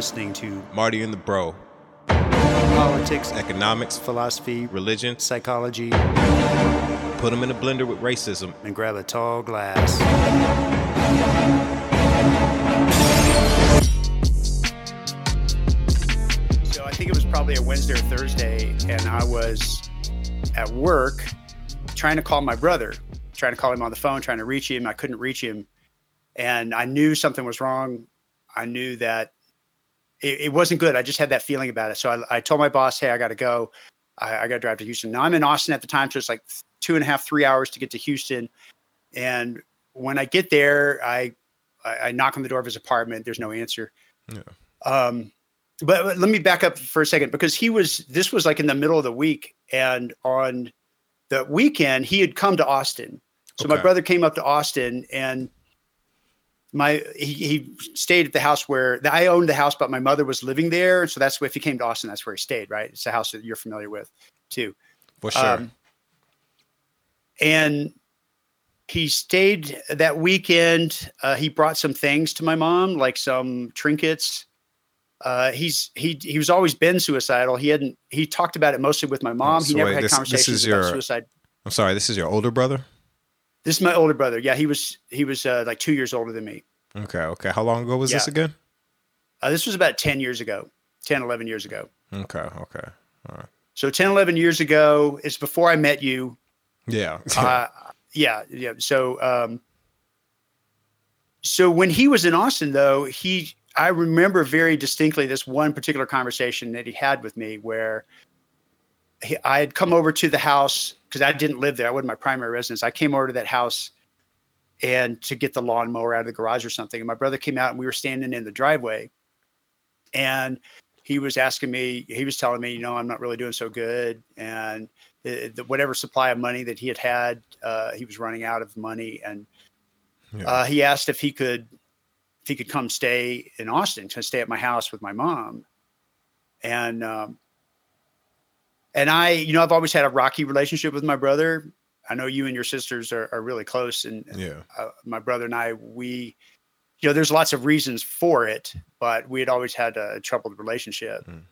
listening to Marty and the Bro. politics, Economics, philosophy, religion. psychology, Put them in a blender with racism. and grab a tall glass. So I think it was probably a Wednesday or Thursday, and I was at work trying to call my brother, trying to call him on the phone, trying to reach him. I couldn't reach him. And I knew something was wrong. I knew that it, it wasn't good. I just had that feeling about it. So I, I told my boss, hey, I got to go. I, I got to drive to Houston. Now I'm in Austin at the time, so it's like two and a half, three hours to get to Houston. And when I get there, I, I, I knock on the door of his apartment. There's no answer. Yeah. Um, but, but let me back up for a second because he was, this was like in the middle of the week. And on the weekend, he had come to Austin. So my brother came up to Austin and my he, he stayed at the house where I owned the house, but my mother was living there. So that's where if he came to Austin, that's where he stayed, right? It's a house that you're familiar with too. For sure. Um, and he stayed that weekend. Uh, he brought some things to my mom, like some trinkets. Uh, he's he he was always been suicidal. He hadn't. He talked about it mostly with my mom. he so never wait, had this- this conversations is about your- suicide. I'm sorry, this is your older brother? This is my older brother. Yeah, he was he was uh, like two years older than me. Okay, okay. How long ago was this again? Uh, this was about 10 years ago, 10, 11 years ago. Okay, okay. All right. So 10, 11 years ago, it's before I met you. Yeah. uh, yeah, yeah. So, um, so when he was in Austin, though, he, I remember very distinctly this one particular conversation that he had with me where he, I had come over to the house because I didn't live there. I wasn't my primary residence. I came over to that house and to get the lawnmower out of the garage or something. And my brother came out and we were standing in the driveway and he was asking me, he was telling me, you know, I'm not really doing so good. And the, the, whatever supply of money that he had had, uh, he was running out of money. And Yeah. uh, he asked if he could, if he could come stay in Austin to stay at my house with my mom. And, um, and I, you know, I've always had a rocky relationship with my brother. I know you and your sisters are, are really close, and yeah. uh, my brother and I, we, you know, there's lots of reasons for it, but we had always had a troubled relationship. Mm.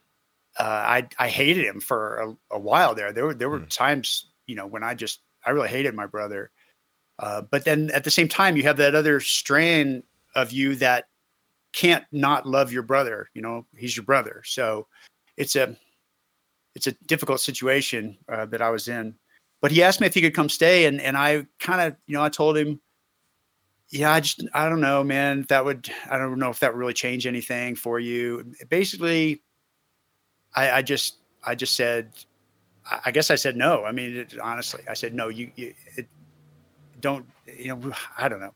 Uh, I I hated him for a, a while there. There were there were Mm. times, you know, when I just I really hated my brother. Uh, but then at the same time, you have that other strain of you that can't not love your brother. You know, he's your brother, so it's a it's a difficult situation uh, that I was in. But he asked me if he could come stay, and and I kind of you know I told him yeah, I just I don't know, man. That would I don't know if that would really change anything for you. Basically, I, I just I just said, I I guess I said no. I mean, it, honestly, I said no. You, you it, don't you know? I don't know.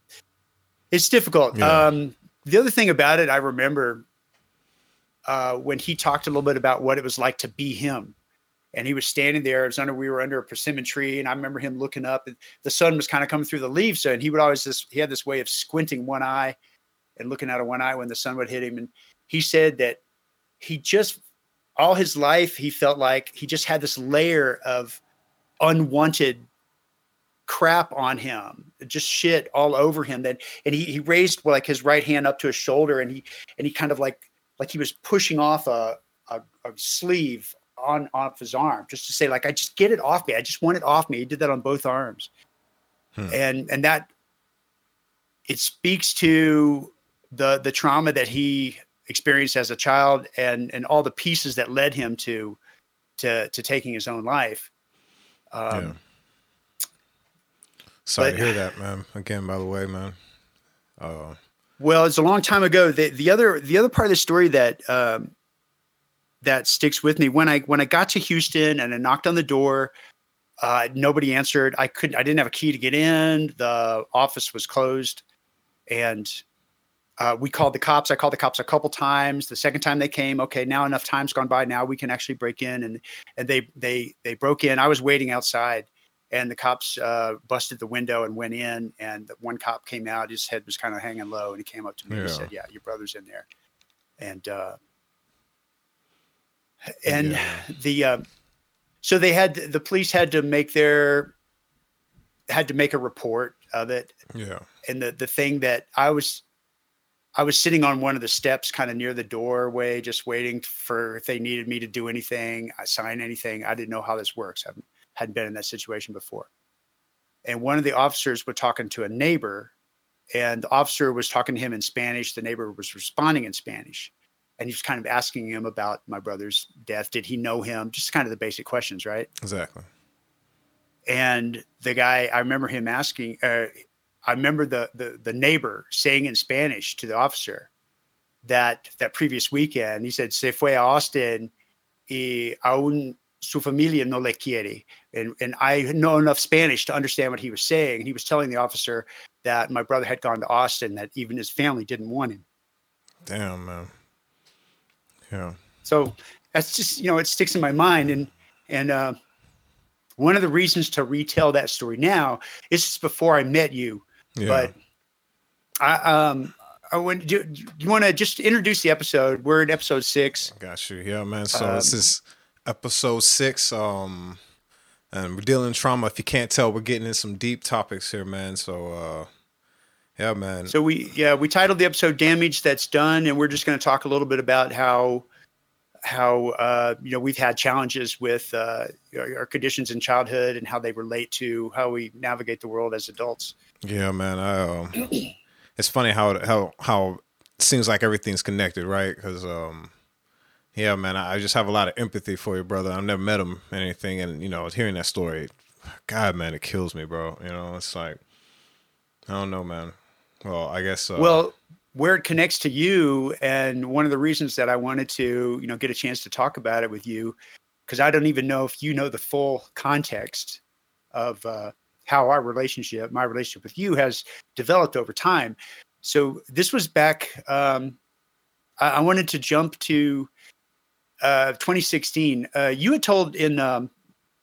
It's difficult. Yeah. Um, the other thing about it, I remember uh, when he talked a little bit about what it was like to be him. And he was standing there. It was under we were under a persimmon tree, and I remember him looking up. And the sun was kind of coming through the leaves, so and he would always this. He had this way of squinting one eye and looking out of one eye when the sun would hit him. And he said that he just all his life he felt like he just had this layer of unwanted crap on him just shit all over him then and he, he raised like his right hand up to his shoulder and he and he kind of like like he was pushing off a, a, a sleeve on off his arm just to say like i just get it off me i just want it off me he did that on both arms Hmm. and and that it speaks to the the trauma that he experienced as a child and and all the pieces that led him to to to taking his own life um, yeah. Sorry but- to hear that, man. Again, by the way, man. Uh, Well, it's a long time ago. The the other the other part of the story that um, that sticks with me when I when I got to Houston and I knocked on the door, uh, nobody answered. I couldn't. I didn't have a key to get in. The office was closed, and uh, we called the cops. I called the cops a couple times. The second time they came, okay, now enough time's gone by. Now we can actually break in, and and they they they broke in. I was waiting outside, and the cops uh, busted the window and went in. And the one cop came out. His head was kind of hanging low, and he came up to me and Yeah. said, "Yeah, your brother's in there." And uh, and Yeah. the uh, so they had the police had to make their had to make a report of it yeah. and the the thing that I was I was sitting on one of the steps, kind of near the doorway, just waiting for if they needed me to do anything, I sign anything. I didn't know how this works. I hadn't been in that situation before. And one of the officers was talking to a neighbor, and the officer was talking to him in Spanish. The neighbor was responding in Spanish, and he was kind of asking him about my brother's death. Did he know him? Just kind of the basic questions, right? Exactly. And the guy, I remember him asking. Uh, I remember the, the the neighbor saying in Spanish to the officer that that previous weekend he said se fue a Austin y aún su familia no le quiere and and I know enough Spanish to understand what he was saying. He was telling the officer that my brother had gone to Austin, that even his family didn't want him. Damn man. Yeah. So that's just you know it sticks in my mind and and uh, one of the reasons to retell that story now is just before I met you Yeah. but I um I want do, do you want to just introduce the episode? We're in episode six. Got you. Yeah, man. So this Um, is episode six. Um, and we're dealing in trauma. If you can't tell, we're getting in some deep topics here, man. So, uh, yeah, man. So we yeah we titled the episode "Damage That's Done," and we're just going to talk a little bit about how how uh, you know we've had challenges with uh, our our conditions in childhood and how they relate to how we navigate the world as adults. Yeah, man. I, um, it's funny how how how it seems like everything's connected, right? Because um, yeah, man. I, just have a lot of empathy for your brother. I've never met him or anything, and you know, I was hearing that story, God, man, it kills me, bro. You know, it's like I don't know, man. Well, I guess. Uh, well where it connects to you and one of the reasons that i wanted to you know get a chance to talk about it with you because i don't even know if you know the full context of uh, how our relationship my relationship with you has developed over time so this was back um, I, I wanted to jump to uh, 2016 uh, you had told in um,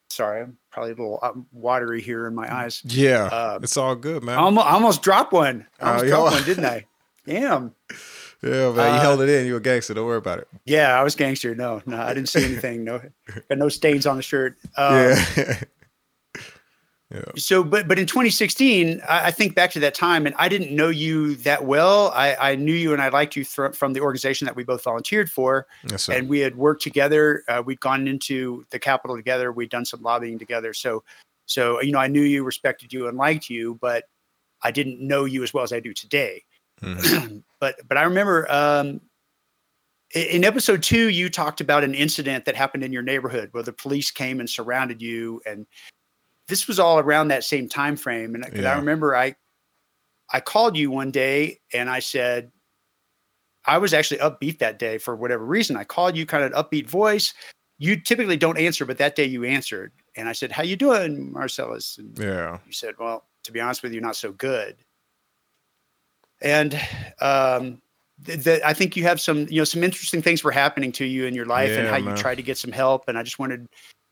sorry i'm probably a little uh, watery here in my eyes yeah, uh, it's all good, man. I almost, I almost dropped one. I Oh, almost dropped one, didn't I? Damn. Yeah, man, you Uh, held it in. You were gangster. Don't worry about it. Yeah, I was gangster. No, no, I didn't see anything. No, got no stains on the shirt. Um, yeah. yeah. So, but but in 2016, I, I think back to that time, and I didn't know you that well. I, I knew you and I liked you thr from the organization that we both volunteered for, Yes, and we had worked together. Uh, we'd gone into the Capitol together. We'd done some lobbying together. So, so you know, I knew you, respected you, and liked you, but I didn't know you as well as I do today. Mhm. but but I remember um, in episode two, you talked about an incident that happened in your neighborhood where the police came and surrounded you, and this was all around that same time frame. And 'cause I remember I I called you one day and I said I was actually upbeat that day for whatever reason. I called you kind of an upbeat voice. You typically don't answer, but that day you answered, and I said, "How you doing, Marcellus?" And Yeah. you said, "Well, to be honest with you, not so good." And um, th- th- I think you have some, you know, some interesting things were happening to you in your life, and how man. you tried to get some help. And I just wanted,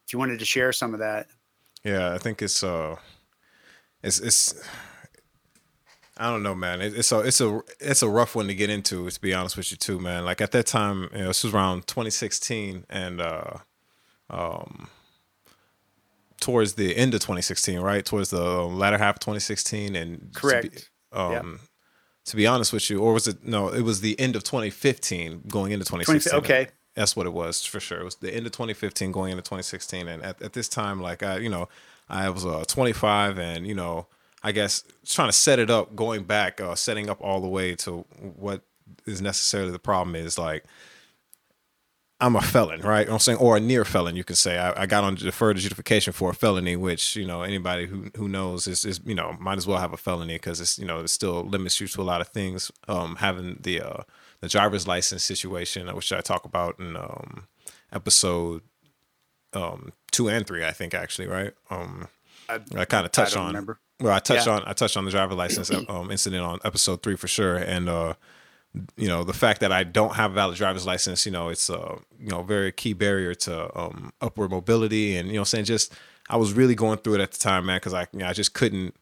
if you wanted to share some of that. Yeah, I think it's uh, it's it's. I don't know, man. It, it's a it's a it's a rough one to get into. To be honest with you, too, man. Like at that time, you know, this was around 2016, and uh, um, towards the end of 2016, right? Towards the latter half of 2016, and to be- Correct. um, to be honest with you, or was it no? It was the end of 2015, going into 2016. okay. That's what it was for sure. It was the end of 2015 going into 2016. And at, at this time, like I, you know, I was uh, 25 and, you know, I guess trying to set it up, going back, uh, setting up all the way to what is necessarily the problem is like, I'm a felon, right? I'm saying, or a near felon, you can say. I, I got on deferred adjudication for a felony, which you know anybody who who knows is, is you know might as well have a felony because it's you know it still limits you to a lot of things. Um, having the uh, the driver's license situation, which I talk about in um, episode um, two and three, I think actually, right? Um, I, I kind of touched don't on. remember. Well, I touched Yeah. on I touched on the driver license um, incident on episode three for sure, and uh, you know the fact that I don't have a valid driver's license, you know, it's a you know very key barrier to um, upward mobility, and you know, I'm saying just I was really going through it at the time, man, because I you know, I just couldn't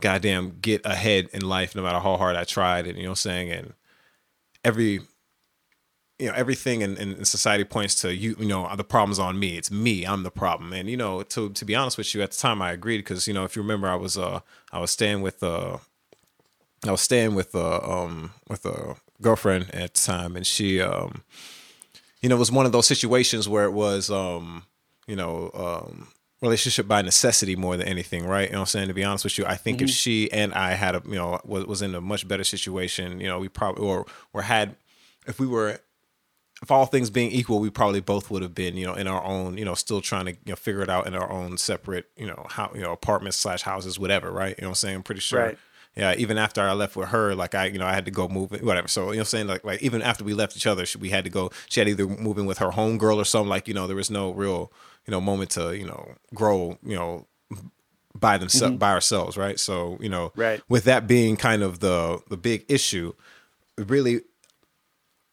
goddamn get ahead in life no matter how hard I tried, and you know, I'm saying and every you know everything in, in society points to you you know the problem's on me. It's me i'm the problem. And you know to to be honest with you at the time i agreed because you know if you remember i was uh i was staying with uh I was staying with a um with a girlfriend at the time, and she um, you know, it was one of those situations where it was um, you know, um, relationship by necessity more than anything, right? You know what I'm saying? To be honest with you, I think mm-hmm. if she and I had a, you know, was, was in a much better situation, you know, we probably, or, or had, if we were, if all things being equal, we probably both would have been, you know, in our own, you know, still trying to, you know, figure it out in our own separate, you know, how, you know, apartments slash houses, whatever, right? You know what I'm saying? I'm pretty sure. Right yeah, even after I left with her, like I, you know, I had to go move it, whatever. So you know, I'm saying like, like even after we left each other, we had to go. She had either moving with her home girl or something. Like you know, there was no real, you know, moment to you know grow, you know, by themselves, mm-hmm. by ourselves, right? So you know, right. With that being kind of the the big issue, really,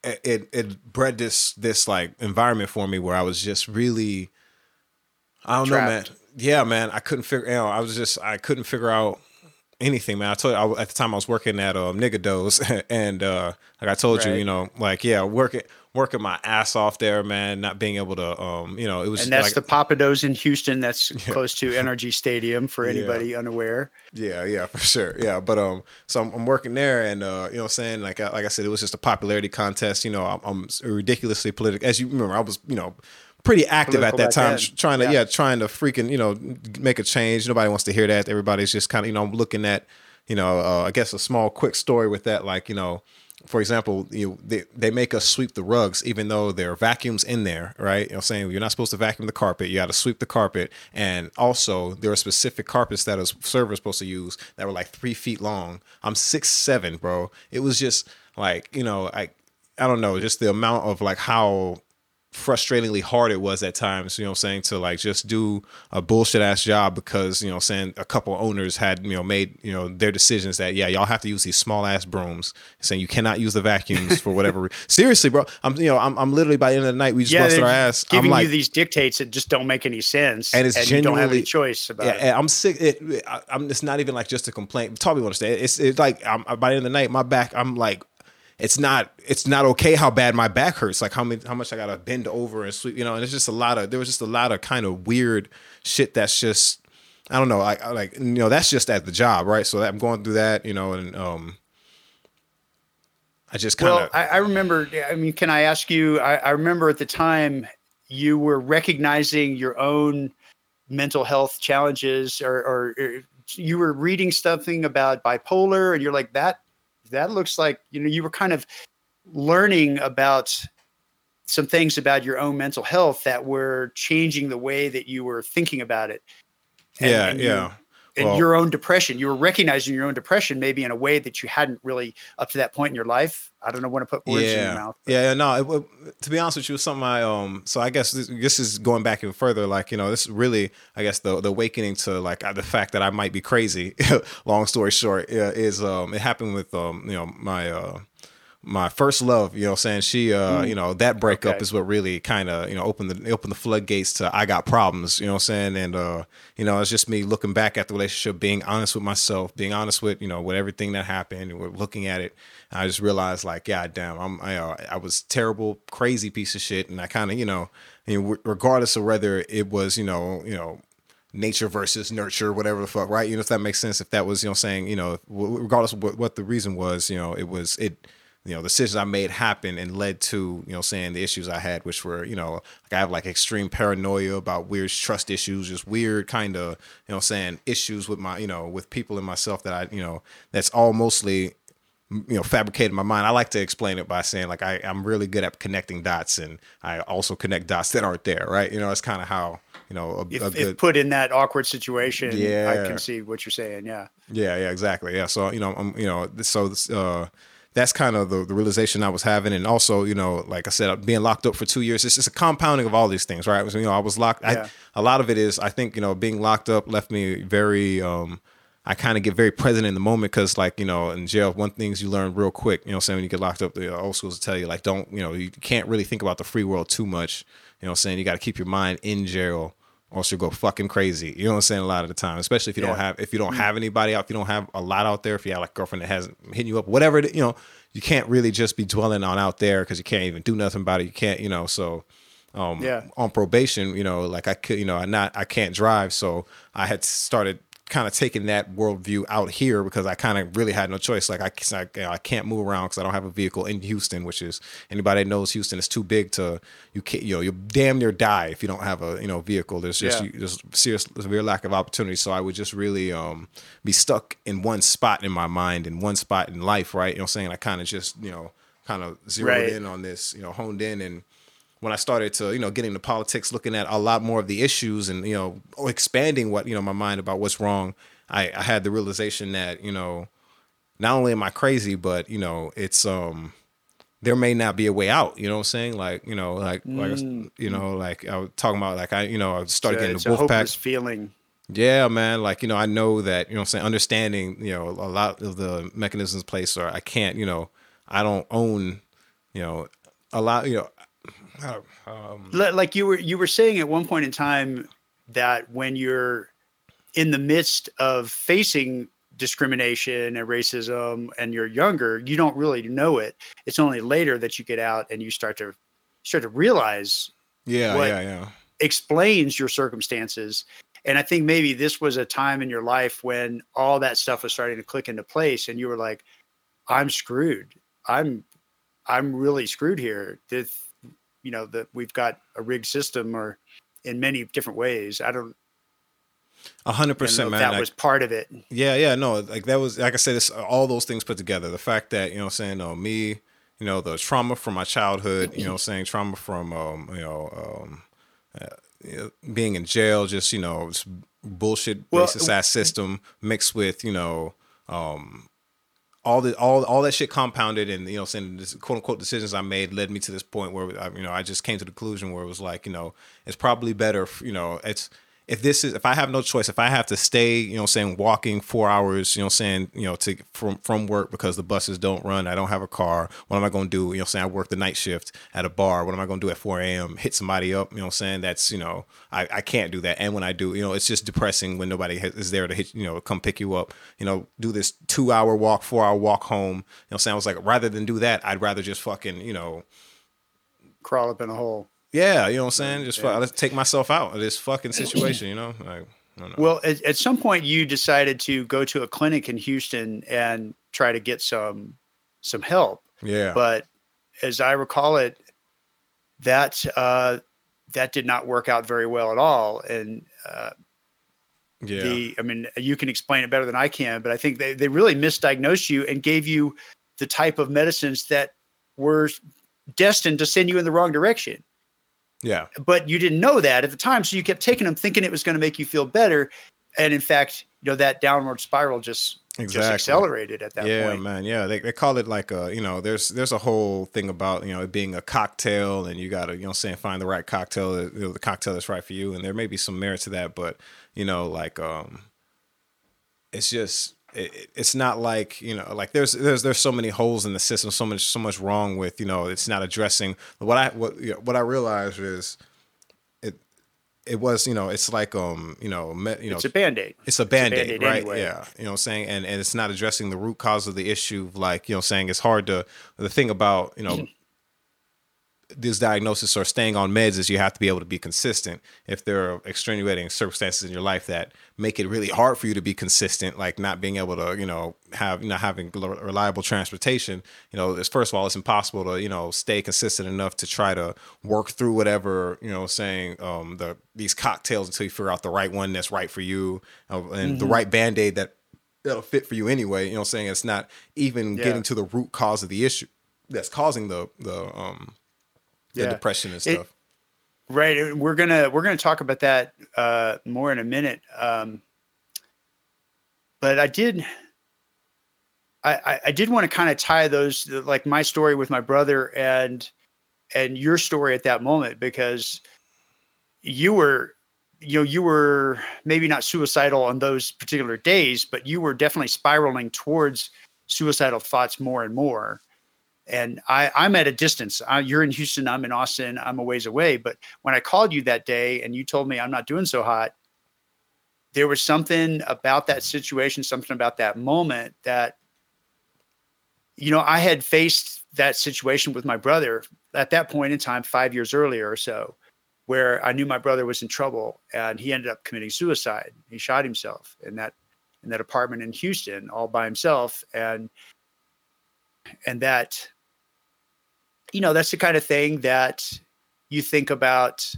it it bred this this like environment for me where I was just really, I don't Trapped. know, man. Yeah, man, I couldn't figure. You know, I was just I couldn't figure out anything, man. I told you I, at the time I was working at um, Nigga Doze, and uh, like I told right. you, you know, like yeah, working working my ass off there, man. Not being able to, um, you know, it was and that's like, the Pappadeaux in Houston. That's yeah. close to NRG Stadium for anybody yeah. unaware. Yeah, yeah, for sure. Yeah, but um, so I'm, I'm working there, and uh, you know, what I'm saying like like I said, it was just a popularity contest. You know, I'm, I'm ridiculously political. As you remember, I was, you know pretty active at that time, then. trying to yeah. yeah. trying to freaking you know make a change. Nobody wants to hear that. Everybody's just kind of you know I'm looking at you know uh, I guess a small quick story with that, like you know. For example, you they, they make us sweep the rugs even though there are vacuums in there, right? You know, saying you're not supposed to vacuum the carpet, you got to sweep the carpet, and also there are specific carpets that a server is supposed to use that were like three feet long. I'm six seven, bro. It was just like you know, I I don't know, just the amount of like how frustratingly hard it was at times, you know, I'm saying to like just do a bullshit ass job because, you know, saying a couple owners had, you know, made, you know, their decisions that, yeah, y'all have to use these small ass brooms, saying you cannot use the vacuums for whatever. Seriously, bro. I'm, you know, I'm, I'm literally by the end of the night, we just yeah, busted our ass. Giving I'm like, you these dictates that just don't make any sense. And it's and genuinely, you don't have any choice about yeah, it. I'm sick. It, I, am it's not even like just a complaint. Tommy understand. It's, it's like, I'm, by the end of the night, my back, I'm like, it's not it's not okay how bad my back hurts. Like how many how much i gotta bend over and sleep you know and it's just a lot of there was just a lot of kind of weird shit that's just i don't know like like you know that's just at the job right? So i'm going through that you know and um i just kind of well I, I, remember i mean can i ask you I, I remember at the time you were recognizing your own mental health challenges or, or, or you were reading something about bipolar and you're like that that looks like you know you were kind of learning about some things about your own mental health that were changing the way that you were thinking about it. And, yeah, and yeah. And well, your own depression, you were recognizing your own depression maybe in a way that you hadn't really up to that point in your life. I don't know when to put words yeah, in your mouth. But. Yeah, no. It, to be honest with you, something I um. So I guess this, this, is going back even further. Like you know, this really, I guess the the awakening to like the fact that I might be crazy. long story short, is um. It happened with um. You know my uh my first love, you know, saying she, uh, mm. you know, that breakup okay. is what really kind of, you know, opened the opened the floodgates to I got problems, you know, what I'm saying, and uh, you know, it's just me looking back at the relationship, being honest with myself, being honest with, you know, with everything that happened, and we're looking at it. I just realized, like, God damn, I'm, I, uh, I was terrible, crazy piece of shit, and I kind of, you know, I mean, regardless of whether it was, you know, you know, nature versus nurture, whatever the fuck, right? You know, if that makes sense, if that was, you know, saying, you know, regardless of what, what the reason was, you know, it was it you know, the decisions I made happen and led to, you know, saying the issues I had, which were, you know, like I have like extreme paranoia about weird trust issues, just weird kind of, you know, saying issues with my, you know, with people in myself that I, you know, that's all mostly, you know, fabricated in my mind. I like to explain it by saying like I, I'm really good at connecting dots and I also connect dots that aren't there, right? You know, it's kind of how, you know, a, if, a good, if put in that awkward situation, yeah, I can see what you're saying. Yeah. Yeah. Yeah. Exactly. Yeah. So, you know, I'm, you know, so, uh, that's kind of the, the realization I was having. And also, you know, like I said, being locked up for two years, it's just a compounding of all these things, right? You know, I was locked. Yeah. I, a lot of it is, I think, you know, being locked up left me very, um, I kind of get very present in the moment because, like, you know, in jail, one things you learn real quick, you know, saying when you get locked up, the old schools tell you, like, don't, you know, you can't really think about the free world too much. You know, saying you got to keep your mind in jail or you go fucking crazy. You know what I'm saying? A lot of the time, especially if you yeah. don't have if you don't mm-hmm. have anybody out, if you don't have a lot out there, if you have like a girlfriend that hasn't hitting you up, whatever, it, you know, you can't really just be dwelling on out there because you can't even do nothing about it. You can't, you know, so um, yeah. on probation, you know, like I could, you know, I not I can't drive, so I had started kind of taken that worldview out here because I kind of really had no choice. Like I, I, I can't move around because I don't have a vehicle in Houston, which is anybody that knows Houston is too big to you can't you know you damn near die if you don't have a you know vehicle. There's just yeah. you, there's serious severe lack of opportunity. So I would just really um be stuck in one spot in my mind in one spot in life, right? You know, what I'm saying I kind of just you know kind of zeroed right. in on this, you know, honed in and when I started to, you know, get into politics, looking at a lot more of the issues and, you know, expanding what, you know, my mind about what's wrong, I, I had the realization that, you know, not only am I crazy, but, you know, it's um there may not be a way out, you know what I'm saying? Like, you know, like mm. like you know, like I was talking about like I, you know, I started so getting the wolf pack feeling. Yeah, man. Like, you know, I know that, you know I'm saying, understanding, you know, a lot of the mechanisms place or I can't, you know, I don't own, you know, a lot, you know, um, like you were you were saying at one point in time that when you're in the midst of facing discrimination and racism and you're younger you don't really know it. It's only later that you get out and you start to start to realize yeah yeah yeah. explains your circumstances. And i think maybe this was a time in your life when all that stuff was starting to click into place and you were like i'm screwed. I'm i'm really screwed here. This you know that we've got a rigged system or in many different ways. I don't. A hundred percent, man. That was part of it. Yeah, yeah, no, like that was like I said, it's all those things put together. The fact that you know, I'm saying, no, me, you know, the trauma from my childhood, you know, I'm saying trauma from, um, you know, um, uh, being in jail, just you know, bullshit well, racist ass system mixed with you know, um, all the all all that shit compounded and you know saying this quote unquote decisions I made led me to this point where I, you know I just came to the conclusion where it was like you know it's probably better you know it's if this is if I have no choice, if I have to stay, you know, saying walking four hours, you know, saying you know to from from work because the buses don't run, I don't have a car. What am I going to do? You know, saying I work the night shift at a bar. What am I going to do at 4 a.m. Hit somebody up? You know, saying that's you know I I can't do that. And when I do, you know, it's just depressing when nobody is there to hit you know come pick you up. You know, do this two hour walk, four hour walk home. You know, saying I was like rather than do that, I'd rather just fucking you know crawl up in a hole. Yeah, you know what I'm saying? Just yeah. let's take myself out of this fucking situation, you know? Like, well, at, at, some point you decided to go to a clinic in Houston and try to get some some help. Yeah. But as I recall it, that uh, that did not work out very well at all. And uh, yeah, the, I mean, you can explain it better than I can, but I think they, they really misdiagnosed you and gave you the type of medicines that were destined to send you in the wrong direction. Yeah. But you didn't know that at the time. So you kept taking them thinking it was going to make you feel better. And in fact, you know, that downward spiral just exactly. just accelerated at that yeah, point. man. Yeah. They, they call it like a, you know, there's there's a whole thing about, you know, it being a cocktail and you gotta, you know saying, find the right cocktail, you know, the cocktail that's right for you. And there may be some merit to that, but you know, like um it's just it, it's not like you know like there's there's there's so many holes in the system so much so much wrong with you know it's not addressing. What i what you know, what i realized is it it was you know it's like um you know me, you know it's a band-aid. it's a band-aid, it's a band-aid right? anyway. yeah you know what i'm saying? And and it's not addressing the root cause of the issue like you know saying? It's hard to the thing about you know this diagnosis or staying on meds is you have to be able to be consistent. If there are extenuating circumstances in your life that make it really hard for you to be consistent, like not being able to, you know, have not having reliable transportation, you know, it's first of all, it's impossible to, you know, stay consistent enough to try to work through whatever, you know, saying um, the these cocktails until you figure out the right one that's right for you uh, and mm-hmm. the right band aid that that'll fit for you anyway. You know, saying it's not even yeah. getting to the root cause of the issue that's causing the the um the yeah. depression and stuff. It, right. We're gonna we're gonna talk about that uh, more in a minute. Um, but I did. I, I did want to kind of tie those like my story with my brother and and your story at that moment because you were you know you were maybe not suicidal on those particular days but you were definitely spiraling towards suicidal thoughts more and more and I, I'm at a distance. I, you're in Houston, I'm in Austin, I'm a ways away. But when I called you that day and you told me I'm not doing so hot, there was something about that situation, something about that moment that, you know, I had faced that situation with my brother at that point in time, five years earlier or so, where I knew my brother was in trouble and he ended up committing suicide. He shot himself, and that in that apartment in Houston all by himself and and that you know that's the kind of thing that you think about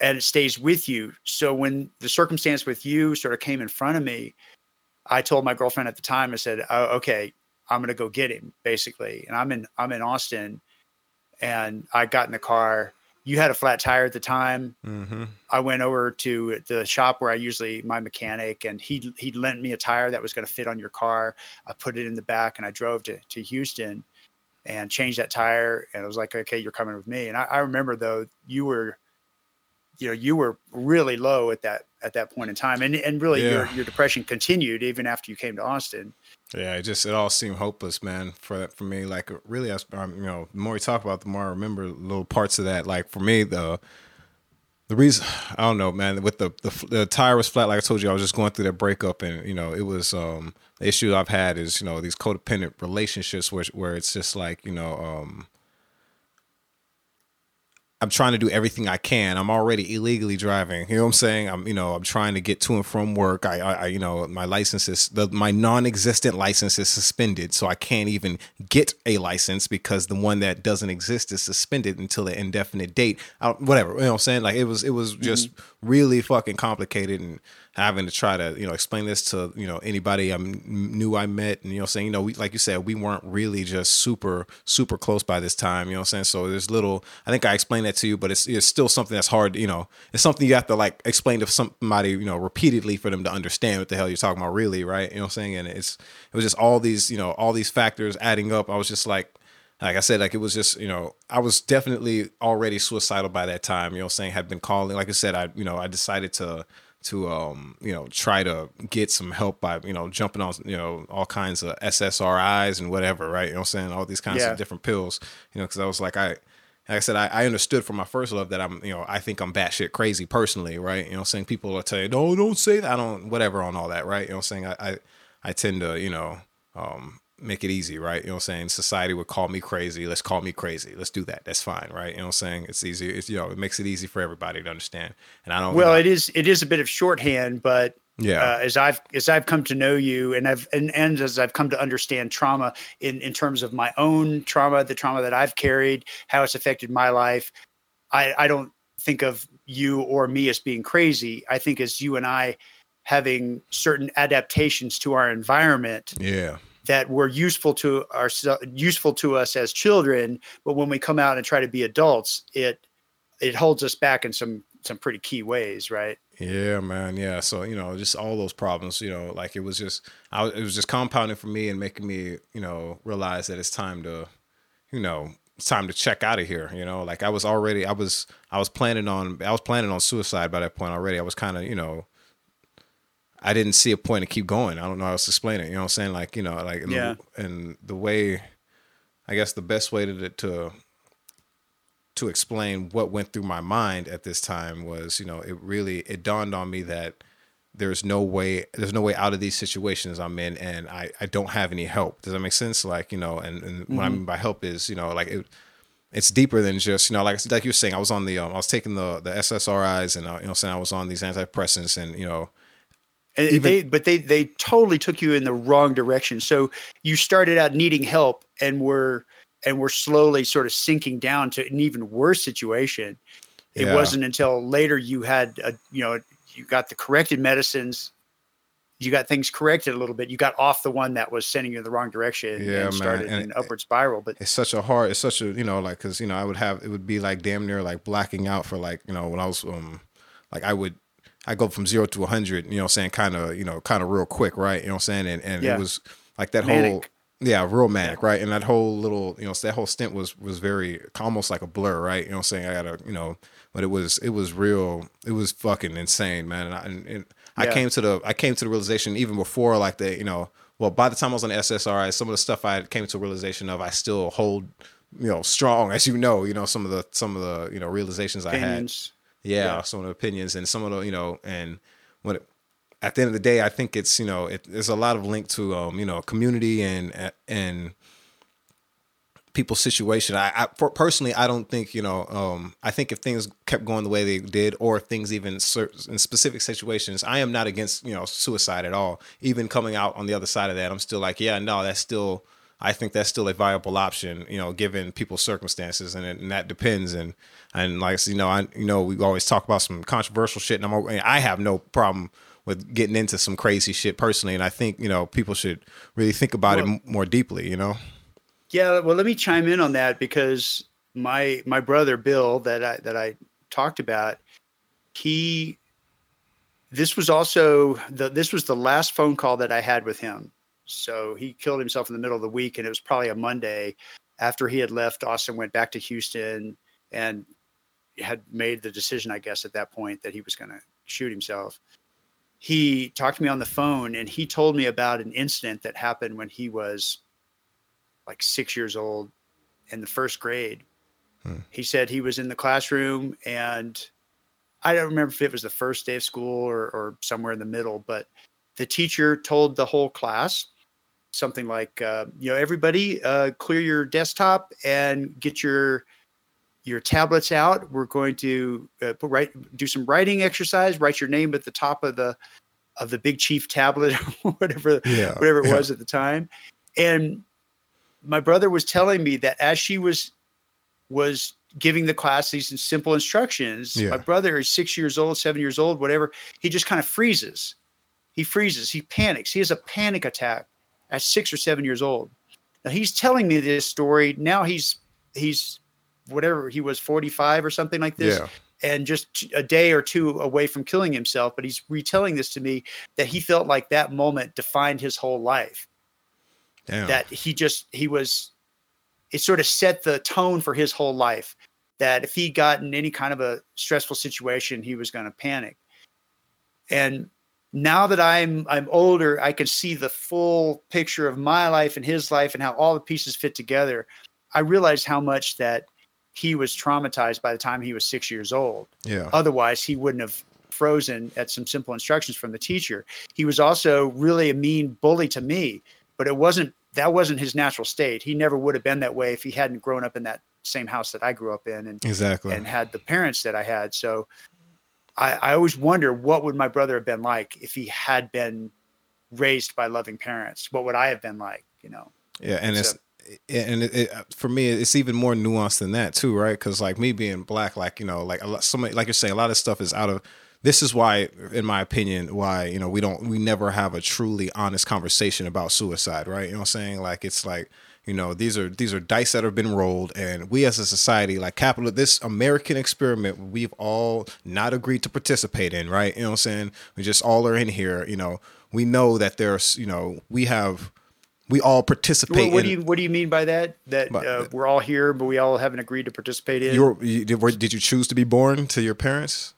and it stays with you so when the circumstance with you sort of came in front of me i told my girlfriend at the time i said oh, okay i'm going to go get him basically and i'm in i'm in austin and i got in the car you had a flat tire at the time. Mm-hmm. I went over to the shop where I usually my mechanic, and he he lent me a tire that was going to fit on your car. I put it in the back, and I drove to to Houston and changed that tire. And it was like, okay, you're coming with me. And I, I remember though you were, you know, you were really low at that at that point in time, and and really yeah. your your depression continued even after you came to Austin. Yeah, it just it all seemed hopeless, man. For for me, like really, I, um, you know, the more we talk about, the more I remember little parts of that. Like for me, the the reason I don't know, man. With the, the the tire was flat, like I told you, I was just going through that breakup, and you know, it was um the issue I've had is you know these codependent relationships where where it's just like you know um I'm trying to do everything I can. I'm already illegally driving. You know what I'm saying? I'm, you know, I'm trying to get to and from work. I, I, you know, my license is the my non-existent license is suspended, so I can't even get a license because the one that doesn't exist is suspended until the indefinite date. I, whatever. You know what I'm saying? Like it was, it was just mm-hmm. really fucking complicated and having to try to you know explain this to you know anybody I knew I met and you know saying you know we like you said we weren't really just super super close by this time you know I'm saying? So there's little I think I explained that to you but it's it's still something that's hard you know it's something you have to like explain to somebody you know repeatedly for them to understand what the hell you're talking about really right? You know what I'm saying? And it's it was just all these you know all these factors adding up. I was just like like I said, like it was just, you know, I was definitely already suicidal by that time, you know, saying? Had been calling. Like I said, I, you know, I decided to to um, you know try to get some help by you know jumping on you know all kinds of SSRIs and whatever, right? You know, I'm saying all these kinds yeah. of different pills, you know, because I was like I. Like I said, I, I understood from my first love that I'm, you know, I think I'm batshit crazy personally, right? You know, saying people are telling you, no, don't say that. I don't, whatever on all that, right? You know, saying I, I, I tend to, you know, um, make it easy, right? You know what I'm saying? Society would call me crazy. Let's call me crazy. Let's do that. That's fine, right? You know what I'm saying? It's easy. It's you know, it makes it easy for everybody to understand. And I don't Well, it is it is a bit of shorthand, but yeah, uh, as I've as I've come to know you and I've and, and as I've come to understand trauma in in terms of my own trauma, the trauma that I've carried, how it's affected my life, I I don't think of you or me as being crazy. I think as you and I having certain adaptations to our environment. Yeah that were useful to our useful to us as children, but when we come out and try to be adults, it it holds us back in some some pretty key ways, right? Yeah, man. Yeah. So you know, just all those problems. You know, like it was just, I it was just compounding for me and making me, you know, realize that it's time to, you know, it's time to check out of here. You know, like I was already, I was, I was planning on, I was planning on suicide by that point already. I was kind of, you know, I didn't see a point to keep going. I don't know how else to explain it. You know what I'm saying? Like, you know, like, yeah. the, and the way, I guess the best way to, to, to explain what went through my mind at this time was, you know, it really, it dawned on me that there's no way, there's no way out of these situations I'm in and I, I don't have any help. Does that make sense? Like, you know, and, and mm-hmm. what I mm-hmm. mean by help is, you know, like it, it's deeper than just you know like like you were saying I was on the um, I was taking the the SSRIs and uh, you know saying I was on these antidepressants and you know and Even, they, but they they totally took you in the wrong direction. So you started out needing help and were and were slowly sort of sinking down to an even worse situation. It yeah. wasn't until later you had a, you know you got the corrected medicines, you got things corrected a little bit. You got off the one that was sending you in the wrong direction yeah, and started and an upward spiral. But it's such a hard, it's such a you know like because you know I would have it would be like damn near like blacking out for like you know when I was um like I would I go from zero to 100, you know, saying kind of, you know, kind of real quick, right? You know, what I'm saying, and, and yeah. it was like that manic. whole, yeah, real manic, right? And that whole little, you know, that whole stint was was very almost like a blur, right? You know, what I'm saying I gotta, you know, but it was it was real, it was fucking insane, man. And I, and, and yeah. I came to the I came to the realization even before like the, you know, well, by the time I was on SSRI, some of the stuff I came to a realization of, I still hold, you know, strong, as you know, you know, some of the some of the you know realizations Opinions. I had yeah, yeah, some of the opinions and some of the you know and when it, at the end of the day i think it's you know it, there's a lot of link to um you know community and and people's situation. I, I for, personally, I don't think you know. Um, I think if things kept going the way they did, or if things even in specific situations, I am not against you know suicide at all. Even coming out on the other side of that, I'm still like, yeah, no, that's still. I think that's still a viable option, you know, given people's circumstances, and, and that depends. And and like you know, I you know we always talk about some controversial shit, and I'm I have no problem with getting into some crazy shit personally, and I think you know people should really think about well, it more deeply, you know. Yeah, well, let me chime in on that because my my brother Bill that I that I talked about, he this was also the this was the last phone call that I had with him. So he killed himself in the middle of the week, and it was probably a Monday after he had left. Austin went back to Houston and had made the decision, I guess, at that point that he was going to shoot himself. He talked to me on the phone, and he told me about an incident that happened when he was like six years old in the first grade. Hmm. He said he was in the classroom and I don't remember if it was the first day of school or, or somewhere in the middle, but the teacher told the whole class something like, uh, you know, everybody uh, clear your desktop and get your your tablets out. We're going to uh, put, write, do some writing exercise. Write your name at the top of the of the Big Chief tablet, whatever yeah, whatever it yeah. was at the time. And my brother was telling me that as she was was giving the class these simple instructions, yeah. my brother is six years old, seven years old, whatever. He just kind of freezes. He freezes. He panics. He has a panic attack at six or seven years old. Now he's telling me this story. Now he's he's whatever he was 45 or something like this. Yeah. And just a day or two away from killing himself, but he's retelling this to me that he felt like that moment defined his whole life Damn. that he just he was it sort of set the tone for his whole life that if he got in any kind of a stressful situation he was going to panic and now that i'm i'm older i can see the full picture of my life and his life and how all the pieces fit together i realized how much that he was traumatized by the time he was six years old yeah otherwise he wouldn't have frozen at some simple instructions from the teacher he was also really a mean bully to me but it wasn't that wasn't his natural state. He never would have been that way if he hadn't grown up in that same house that I grew up in and exactly and had the parents that I had. So I, I always wonder what would my brother have been like if he had been raised by loving parents. What would I have been like? You know? Yeah, and so, it's and it, it, for me it's even more nuanced than that too right because like me being black like you know like a lot somebody like you're saying a lot of stuff is out of this is why, in my opinion, why you know we don't we never have a truly honest conversation about suicide, right? You know what I'm saying? Like it's like you know these are these are dice that have been rolled, and we as a society, like capital, this American experiment, we've all not agreed to participate in, right? You know what I'm saying? We just all are in here. You know, we know that there's you know we have we all participate. What, what do you What do you mean by that? That uh, we're all here, but we all haven't agreed to participate in. You, did you choose to be born to your parents?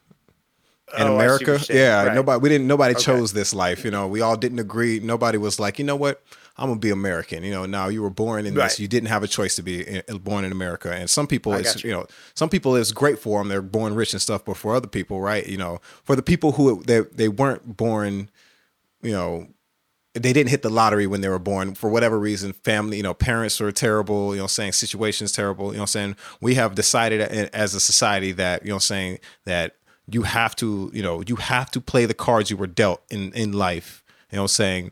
in oh, America. Yeah, right. nobody we didn't nobody okay. chose this life. You know, we all didn't agree. Nobody was like, you know what, I'm gonna be American. You know, now you were born in right. this. You didn't have a choice to be in, born in America. And some people, it's you. you. know, some people it's great for them. They're born rich and stuff. But for other people, right? You know, for the people who they they weren't born, you know. They didn't hit the lottery when they were born for whatever reason. Family, you know, parents are terrible. You know, saying situations terrible. You know, saying we have decided as a society that you know, saying that you have to, you know, you have to play the cards you were dealt in in life. You know, saying,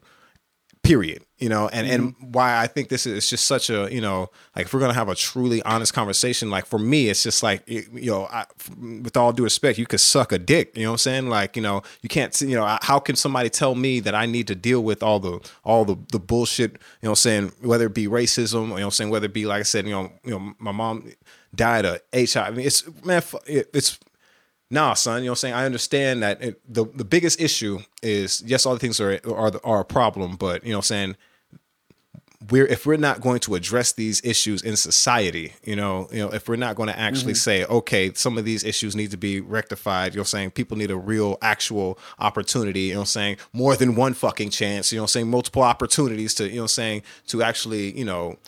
period. You know, and mm-hmm. and why I think this is just such a, you know, like if we're gonna have a truly honest conversation, like for me, it's just like, you know, I, with all due respect, you could suck a dick. You know what I'm saying? Like, you know, you can't, you know, how can somebody tell me that I need to deal with all the all the the bullshit? You know, what i'm saying whether it be racism, you know, what i'm saying whether it be like I said, you know, you know, my mom died of HIV. I mean, it's man, it's nah, son, you know what I'm saying? I understand that it, the the biggest issue is yes, all the things are are are a problem, but you know what I'm saying? We're if we're not going to address these issues in society, you know, you know, if we're not going to actually mm-hmm. say, okay, some of these issues need to be rectified, you know, saying? People need a real actual opportunity, you know, saying? More than one fucking chance, you know, saying? Multiple opportunities to, you know, saying? To actually, you know,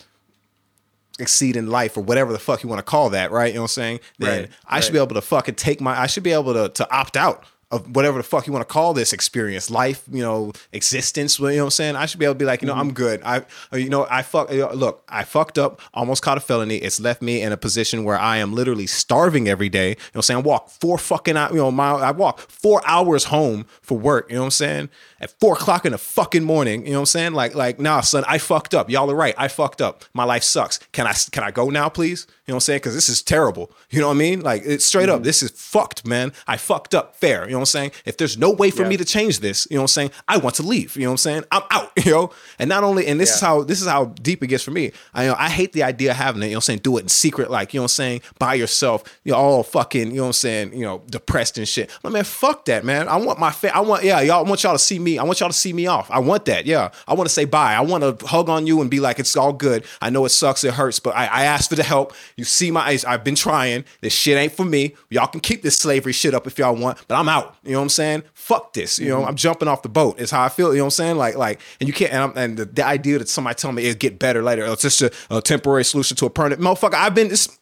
exceed in life or whatever the fuck you want to call that, right? You know what I'm saying? Then right, I right. should be able to fucking take my I should be able to to opt out of whatever the fuck you want to call this experience, life, you know, existence. You know what I'm saying? I should be able to be like, you know, mm-hmm. I'm good. I, you know, I fuck. Look, I fucked up, almost caught a felony. It's left me in a position where I am literally starving every day. You know, what I'm saying I walk four fucking, you know, mile. I walk four hours home for work. You know what I'm saying? At four o'clock in the fucking morning. You know what I'm saying? Like, like, nah, son, I fucked up. Y'all are right. I fucked up. My life sucks. Can I, can I go now, please? You know what I'm saying? Because this is terrible. You know what I mean? Like, it's straight mm-hmm. up. This is fucked, man. I fucked up. Fair. You know what I'm saying? If there's no way for yeah. me to change this, you know what I'm saying? I want to leave. You know what I'm saying? I'm out. You know. And not only, and this yeah. is how this is how deep it gets for me. I you know I hate the idea of having it. You know what I'm saying? Do it in secret, like you know what I'm saying, by yourself. You know, all fucking. You know what I'm saying? You know, depressed and shit. But man, fuck that, man. I want my fa- I want yeah, y'all I want y'all to see me. I want y'all to see me off. I want that. Yeah. I want to say bye. I want to hug on you and be like, it's all good. I know it sucks. It hurts, but I, I asked for the help. You see my eyes. I've been trying. This shit ain't for me. Y'all can keep this slavery shit up if y'all want, but I'm out. You know what I'm saying? Fuck this. You know, mm-hmm. I'm jumping off the boat. Is how I feel. You know what I'm saying? Like, like, and you can't. And, I'm, and the, the, idea that somebody tell me it'll get better later. Oh, it's just a, a, temporary solution to a permanent. Motherfucker, I've been. This,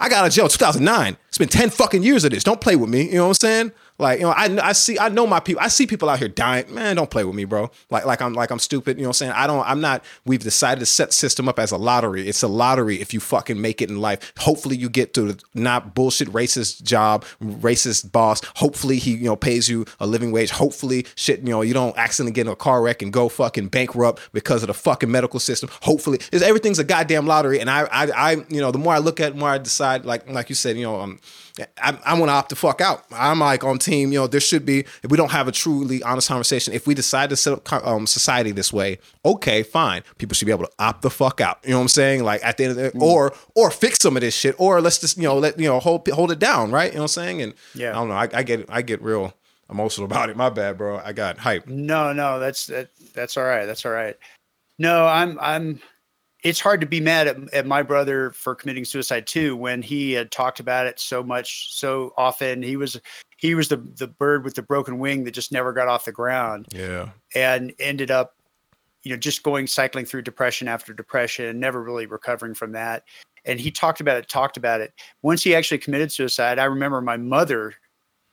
I got out of jail 2009. It's been 10 fucking years of this. Don't play with me. You know what I'm saying? Like, you know, I, I see, I know my people. I see people out here dying. Man, don't play with me, bro. Like, like I'm, like I'm stupid. You know what I'm saying? I don't, I'm not. We've decided to set system up as a lottery. It's a lottery if you fucking make it in life. Hopefully, you get to not bullshit racist job, racist boss. Hopefully, he, you know, pays you a living wage. Hopefully, shit, you know, you don't accidentally get in a car wreck and go fucking bankrupt because of the fucking medical system. Hopefully, is everything's a goddamn lottery. And I, I, I, you know, the more I look at, it, the more I decide. Like, like you said, you know, um I, I want to opt the fuck out. I'm like on team. You know, there should be. If we don't have a truly honest conversation, if we decide to set up um, society this way, okay, fine. People should be able to opt the fuck out. You know what I'm saying? Like at the end of the, mm. or or fix some of this shit, or let's just you know let you know hold hold it down, right? You know what I'm saying? And yeah, I don't know. I, I get I get real emotional about it. My bad, bro. I got hype. No, no, that's that, that's all right. That's all right. No, I'm I'm it's hard to be mad at, at my brother for committing suicide too when he had talked about it so much so often. He was he was the the bird with the broken wing that just never got off the ground yeah. and ended up you know just going cycling through depression after depression and never really recovering from that. And he talked about it talked about it. Once he actually committed suicide i remember my mother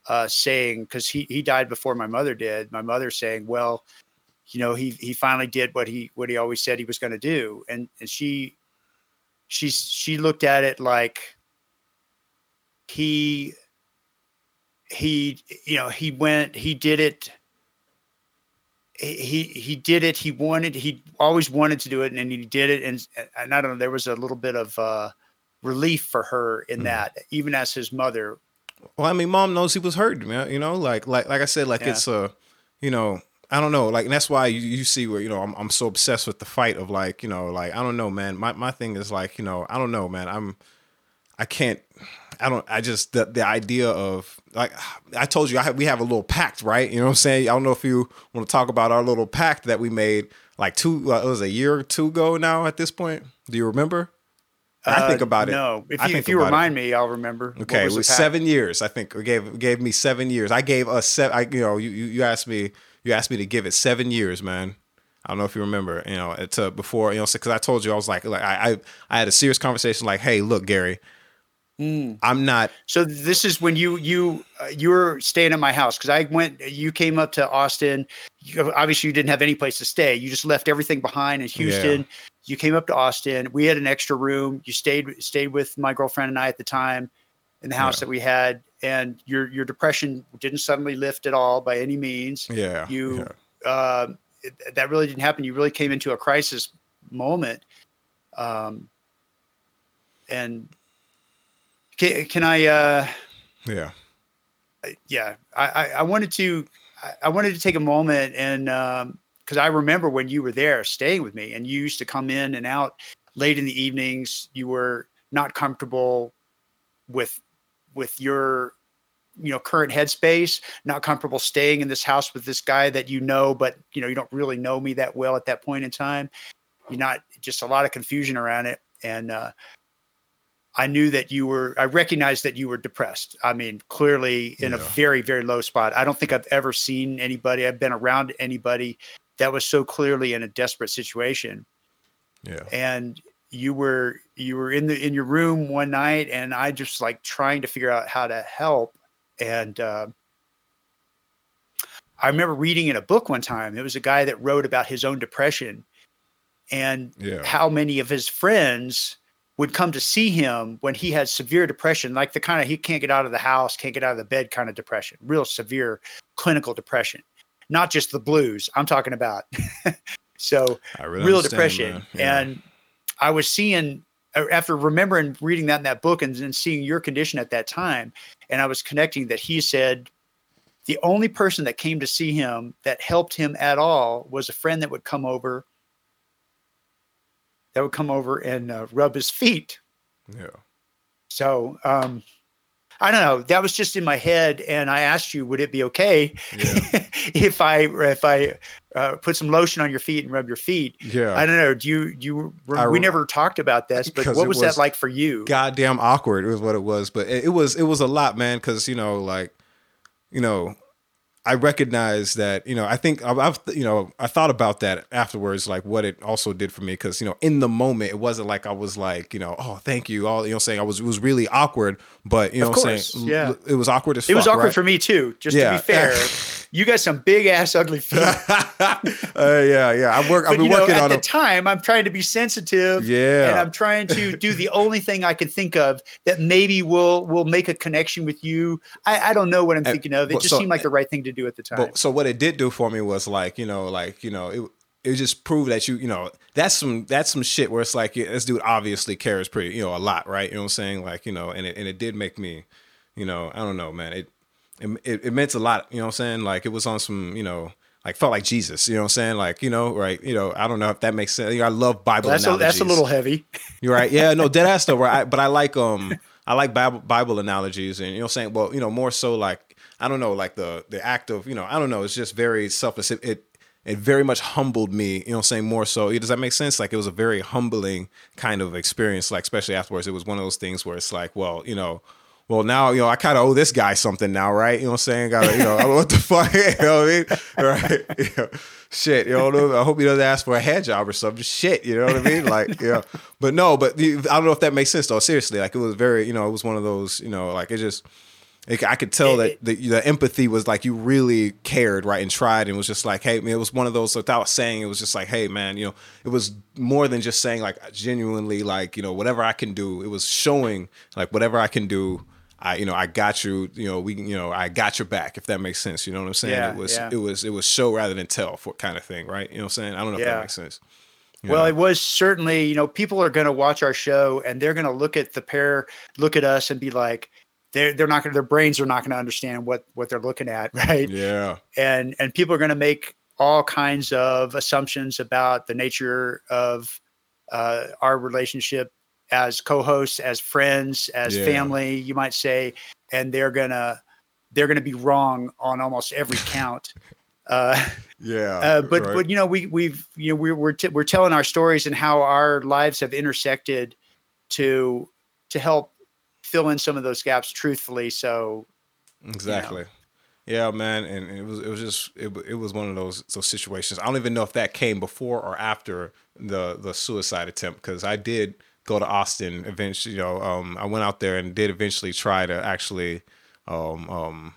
uh, saying because he he died before my mother did my mother saying well you know he he finally did what he what he always said he was going to do and and she she she looked at it like he he you know he went he did it he he did it he wanted he always wanted to do it and he did it and and I don't know there was a little bit of uh relief for her in mm. that even as his mother well I mean mom knows he was hurt man you know like like like I said like yeah. it's a you know I don't know, like, and that's why you, you see where you know I'm I'm so obsessed with the fight of like you know like I don't know, man. My my thing is like you know I don't know, man. I'm I can't I don't I just the the idea of like I told you I have, we have a little pact, right? You know what I'm saying? I don't know if you want to talk about our little pact that we made like two uh, it was a year or two ago now at this point. Do you remember? I think uh, about uh, it. No, if you, if you remind it. me, I'll remember. Okay, it was seven years. I think gave gave me seven years. I gave us seven. I you know you you asked me you asked me to give it seven years, man. I don't know if you remember, you know, it's uh, before, you know, because I told you I was like, like I, I, I had a serious conversation, like, hey, look, Gary, mm. I'm not. So this is when you you uh, you were staying at my house because I went. You came up to Austin. You, obviously, you didn't have any place to stay. You just left everything behind in Houston. Yeah. You came up to Austin. We had an extra room. You stayed stayed with my girlfriend and I at the time in the house yeah. that we had and your your depression didn't suddenly lift at all by any means. Yeah, you yeah. Uh, it, that really didn't happen. You really came into a crisis moment. Um, and can, can I? Uh, yeah, yeah. I, I wanted to I wanted to take a moment and because um, I remember when you were there staying with me, and you used to come in and out late in the evenings. You were not comfortable with with your you know current headspace not comfortable staying in this house with this guy that you know but you know you don't really know me that well at that point in time. You're not just a lot of confusion around it. And uh, i knew that you were i recognized that you were depressed. I mean clearly in yeah. a very very low spot. I don't think i've ever seen anybody i've been around anybody that was so clearly in a desperate situation. Yeah. And you were you were in the in your room one night and i just like trying to figure out how to help and uh, I remember reading in a book one time. It was a guy that wrote about his own depression and Yeah. how many of his friends would come to see him when he had severe depression, like the kind of he can't get out of the house, can't get out of the bed kind of depression, real severe clinical depression, not just the blues. I'm talking about. so real understand, depression. Yeah. And I was seeing uh, after remembering reading that in that book and, and seeing your condition at that time, and I was connecting that he said the only person that came to see him that helped him at all was a friend that would come over that would come over and uh, rub his feet yeah. so um i don't know that was just in my head and i asked you would it be okay Yeah. if i if i uh, put some lotion on your feet and rub your feet Yeah. I don't know. Do you do you? I we never talked about this, but what was, was that like for you? goddamn awkward was what it was but it, it was it was a lot man because you know like you know i recognize that you know i think I've, I've you know i thought about that afterwards like what it also did for me because you know in the moment it wasn't like i was like you know oh thank you all you know saying i was it was really awkward but you know what i'm saying yeah. it was awkward as It was awkward right? for me too. Just Yeah. to be fair, you got some big ass ugly feet. uh, yeah yeah i work i've been you know, working at on the them time, I'm trying to be sensitive. Yeah. and I'm trying to do the only thing I can think of that maybe will will make a connection with you. I, I don't know what I'm And- thinking of. It well, just so- seemed like the right thing to do at the time. But so what it did do for me was like, you know, like, you know, it it just proved that you, you know, that's some that's some shit where it's like yeah, this dude obviously cares pretty, you know, a lot, right? You know what I'm saying? Like, you know, and it and it did make me, you know, I don't know, man. It it, it meant a lot, you know what I'm saying? Like it was on some, you know, like felt like Jesus, you know what I'm saying? Like, you know, right, you know, I don't know if that makes sense. You know, I love Bible that's a, that's a little heavy. You're right. Yeah, no, dead ass though. Right. But I like um I like Bible Bible analogies and you know what I'm saying, well, you know, more so like I don't know, like the the act of, you know, I don't know, it's just very selfless. It it, very much humbled me, you know saying, more so. Does that make sense? Like it was a very humbling kind of experience, like especially afterwards. It was one of those things where it's like, well, you know, well now, you know, I kind of owe this guy something now, right? You know what I'm saying? Gotta, you know, what the fuck, you know what I mean? Right. You know, shit, you know, I hope he doesn't ask for a hand job or something. Shit, you know what I mean? Like, yeah. But no, but I don't know if that makes sense though. Seriously, like it was very, you know, it was one of those, you know, like it just, it, I could tell that the, the empathy was like you really cared, right, and tried, and was just like, hey, man, it was one of those without saying, it was just like, hey, man, you know, it was more than just saying like genuinely, like you know, whatever I can do. It was showing like whatever I can do. I, you know, I got you. You know, we, you know, I got your back. If that makes sense, you know what I'm saying? Yeah, it was, yeah. it was, it was show rather than tell for kind of thing, right? You know what I'm saying? I don't know if that makes sense. You Well, know? it was certainly, you know, people are going to watch our show and they're going to look at the pair, look at us and be like, they're, they're not going to, their brains are not going to understand what, what they're looking at. Right. yeah, And, and people are going to make all kinds of assumptions about the nature of uh, our relationship as co-hosts, as friends, as Yeah. family, you might say, and they're going to, they're going to be wrong on almost every count. Uh, yeah. uh, but right. but you know we we've you know we're we're, t- we're telling our stories and how our lives have intersected to to help fill in some of those gaps truthfully. So Exactly. Yeah, man, and it was it was just it, it was one of those those situations. I don't even know if that came before or after the the suicide attempt because I did go to Austin eventually. You know, um, I went out there and did eventually try to actually, um, um,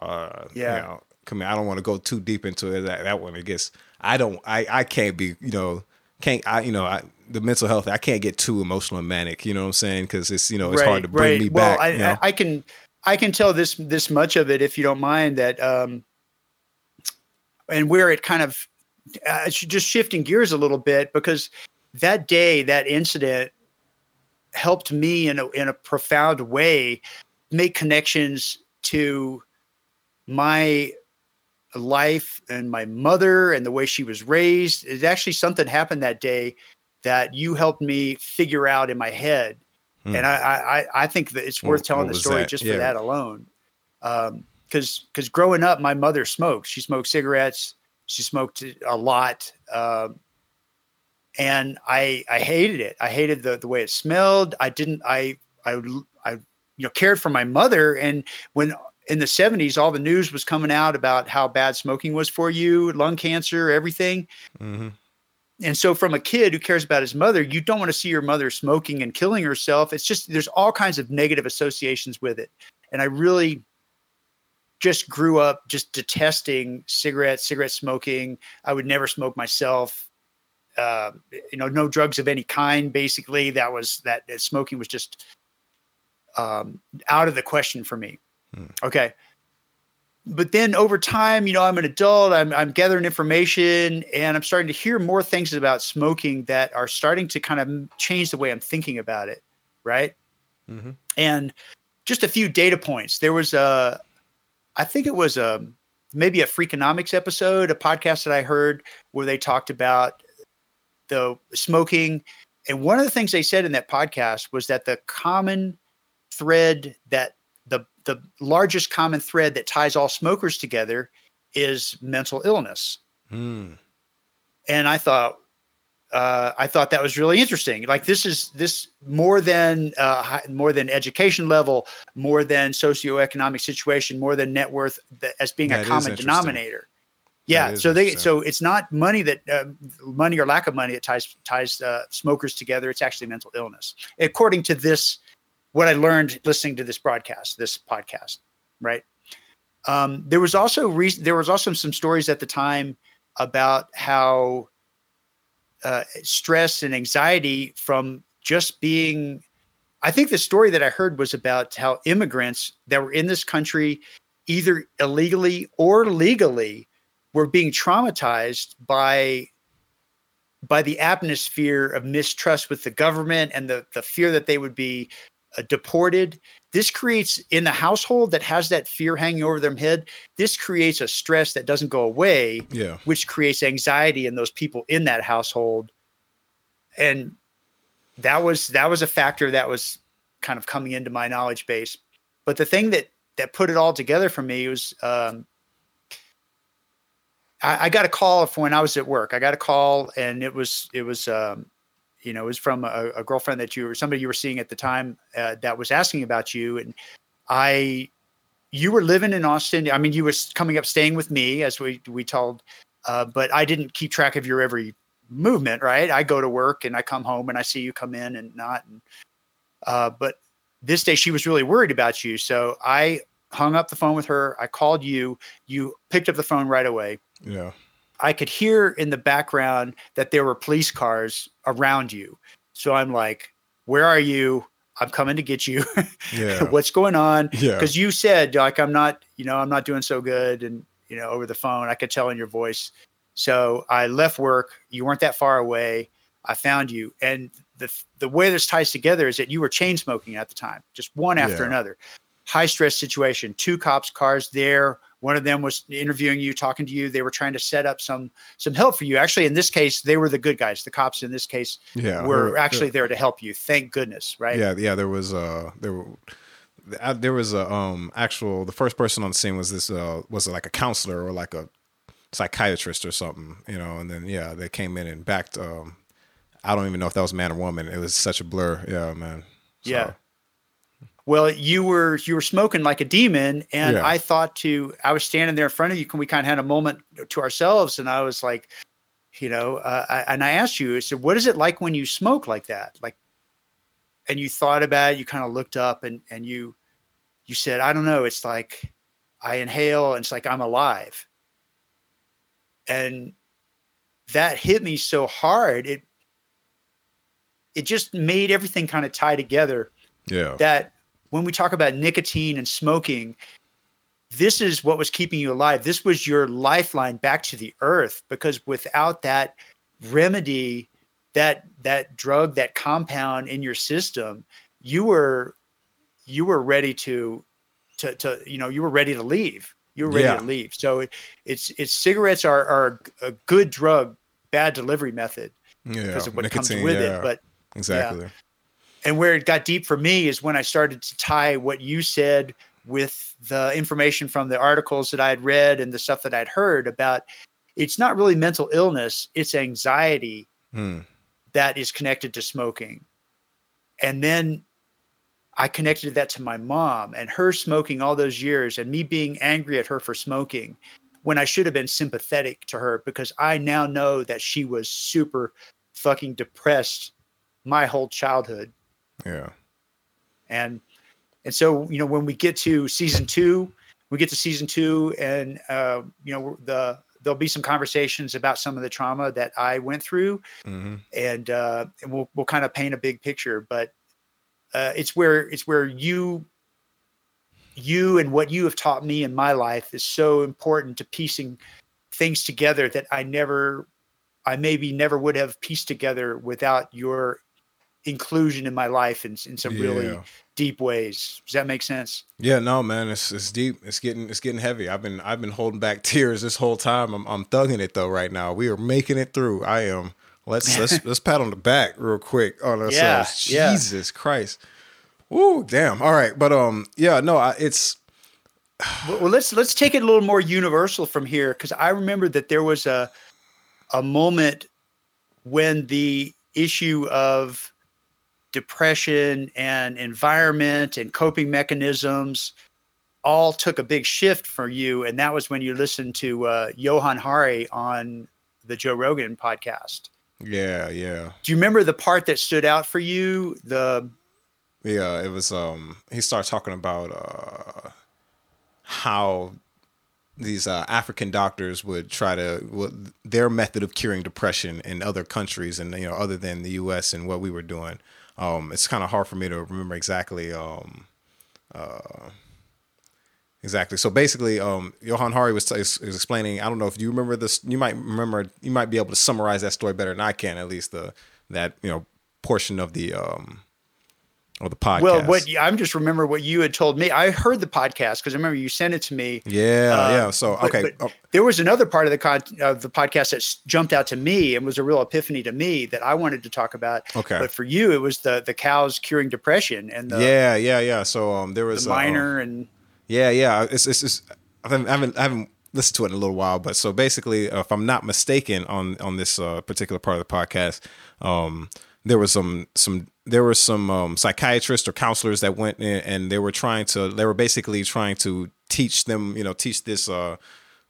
uh, Yeah. You know, come here. I don't want to go too deep into it, that that one. I guess I don't. I I can't be. You know, can't I? You know, I the mental health. I can't get too emotional and manic. You know what I'm saying? Because it's you know it's hard to bring me well, back. I, you know? I, I can I can tell this this much of it if you don't mind that um and where it kind of uh, just shifting gears a little bit because that day that incident helped me in a in a profound way make connections to my life and my mother and the way she was raised. It's actually something happened that day that you helped me figure out in my head. Hmm. And I, I, I- think that it's What- worth telling what the story that? just Yeah. for that alone. Um, cause, cause growing up, my mother smoked, she smoked cigarettes. She smoked a lot. Um, and I, I hated it. I hated the, the way it smelled. I didn't, I, I, I, you know, cared for my mother. And when in the seventies, all the news was coming out about how bad smoking was for you, lung cancer, everything. Mm-hmm. And so, from a kid who cares about his mother, you don't want to see your mother smoking and killing herself. It's just there's all kinds of negative associations with it. And I really, just grew up just detesting cigarettes, cigarette smoking. I would never smoke myself. Uh, you know, no drugs of any kind. Basically, that was that, that smoking was just um, out of the question for me. Hmm. Okay. But then over time, you know, I'm an adult, I'm, I'm gathering information, and I'm starting to hear more things about smoking that are starting to kind of change the way I'm thinking about it. Right. Mm-hmm. And just a few data points. There was a, I think it was a maybe a Freakonomics episode, a podcast that I heard where they talked about the smoking. And one of the things they said in that podcast was that the common thread that the largest common thread that ties all smokers together is mental illness. Mm. And I thought, uh, I thought that was really interesting. Like this is this more than uh, more than education level, more than socioeconomic situation, more than net worth as being that a common denominator. Yeah, so they so it's not money that uh, money or lack of money that ties ties uh, smokers together. It's actually mental illness, according to this. What I learned listening to this broadcast, this podcast, right? Um, there was also re- there was also some stories at the time about how uh, stress and anxiety from just being I think the story that I heard was about how immigrants that were in this country, either illegally or legally, were being traumatized by by the atmosphere of mistrust with the government and the the fear that they would be uh, deported. This creates in the household that has that fear hanging over their head. This creates a stress that doesn't go away, yeah. which creates anxiety in those people in that household. And that was that was a factor that was kind of coming into my knowledge base. But the thing that that put it all together for me was um, I, I, got a call from when I was at work. I got a call, and it was it was um, you know, it was from a, a, girlfriend that you were somebody you were seeing at the time uh, that was asking about you. And I, you were living in Austin. I mean, you were coming up, staying with me as we, we told, uh, but I didn't keep track of your every movement, right? I go to work and I come home and I see you come in and not. And, uh, but this day she was really worried about you. So I hung up the phone with her. I called you. You picked up the phone right away. Yeah. I could hear in the background that there were police cars around you. So I'm like, where are you? I'm coming to get you. Yeah. What's going on? Yeah. Because you said like I'm not, you know, I'm not doing so good, and you know, over the phone, I could tell in your voice. So I left work. You weren't that far away. I found you, and the the way this ties together is that you were chain smoking at the time, just one after yeah. another. High stress situation. Two cops' cars there one of them was interviewing you, talking to you. They were trying to set up some some help for you. Actually, in this case, they were the good guys. The cops in this case yeah, were actually there to help you. Thank goodness, right? Yeah, yeah. There was uh there were uh, there was a um actual the first person on the scene was this uh was like a counselor or like a psychiatrist or something, you know, and then yeah, they came in and backed um I don't even know if that was man or woman. It was such a blur. Yeah, man. So. Yeah. Well, you were you were smoking like a demon, and yeah. I thought to I was standing there in front of you. Can we kind of had a moment to ourselves? And I was like, you know, uh, I, and I asked you, I said, "What is it like when you smoke like that?" Like, and you thought about it. You kind of looked up, and and you you said, "I don't know. It's like I inhale, and it's like I'm alive." And that hit me so hard. It it just made everything kind of tie together. Yeah. That when we talk about nicotine and smoking, this is what was keeping you alive. This was your lifeline back to the earth because without that remedy, that that drug, that compound in your system, you were you were ready to to to you know, you were ready to leave. You were ready yeah. to leave. So it, it's it's cigarettes are are a good drug, bad delivery method yeah. because of what Nicotine, comes with yeah. it. But exactly. And where it got deep for me is when I started to tie what you said with the information from the articles that I had read and the stuff that I'd heard about it's not really mental illness, it's anxiety hmm. that is connected to smoking. And then I connected that to my mom and her smoking all those years and me being angry at her for smoking when I should have been sympathetic to her because I now know that she was super fucking depressed my whole childhood yeah. And and so you know when we get to season two, we get to season two, and uh, you know the there'll be some conversations about some of the trauma that I went through, mm-hmm. and uh, and we'll we'll kind of paint a big picture. But uh, it's where it's where you you and what you have taught me in my life is so important to piecing things together that I never I maybe never would have pieced together without your inclusion in my life in, in some yeah. really deep ways. Does that make sense? Yeah, no, man, it's it's deep. It's getting it's getting heavy. I've been I've been holding back tears this whole time. I'm I'm thugging it though right now. We are making it through. I am. Let's let's let's pat on the back real quick on ourselves. Yeah, Jesus yeah. Christ. Woo, damn. All right, but um, yeah, no, I, it's. well, let's let's take it a little more universal from here because I remember that there was a a moment when the issue of depression and environment and coping mechanisms all took a big shift for you and that was when you listened to uh, johann hari on the joe rogan podcast yeah yeah do you remember the part that stood out for you the yeah it was um he started talking about uh how these uh, African doctors would try to well, their method of curing depression in other countries and you know other than the U.S. and what we were doing. Um, it's kind of hard for me to remember exactly. Um, uh, exactly. So basically, um, Johann Hari was, explaining. I don't know if you remember this. You might remember. You might be able to summarize that story better than I can. At least the that you know portion of the um, or the podcast. Well, what I'm just remember what you had told me. I heard the podcast because I remember you sent it to me. Yeah, uh, yeah. So okay, but, but oh. there was another part of the con- of the podcast that jumped out to me and was a real epiphany to me that I wanted to talk about. Okay, but for you, it was the the cows curing depression and the yeah, yeah, yeah. So um, there was the miner uh, um, and yeah, yeah. It's it's, it's I haven't I haven't listened to it in a little while, but so basically, uh, if I'm not mistaken on on this uh, particular part of the podcast, um, there was some some there were some um, psychiatrists or counselors that went in and they were trying to they were basically trying to teach them you know teach this uh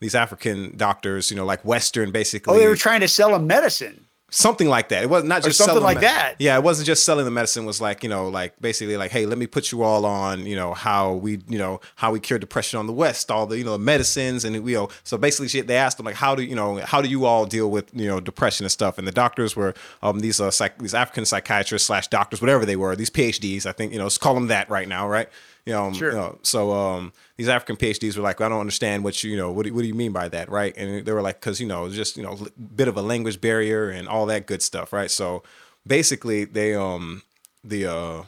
these African doctors you know like Western basically. Oh, they were trying to sell them medicine something like that. It was not just something like that. Yeah, it wasn't just selling the medicine. It was like you know, like basically like, hey, let me put you all on, you know, how we, you know, how we cure depression on the West, all the you know medicines and you know. So basically, they asked them like, how do you know, how do you all deal with you know depression and stuff? And the doctors were um these uh psych- these African psychiatrists slash doctors, whatever they were, these PhDs. I think you know, let's call them that right now, right? You know, sure. you know, so um, these African PhDs were like, I don't understand what you, you know, what do, what do you mean by that, right? And they were like, because you know, just you know, bit of a language barrier and all that good stuff, right? So basically, they um, the uh,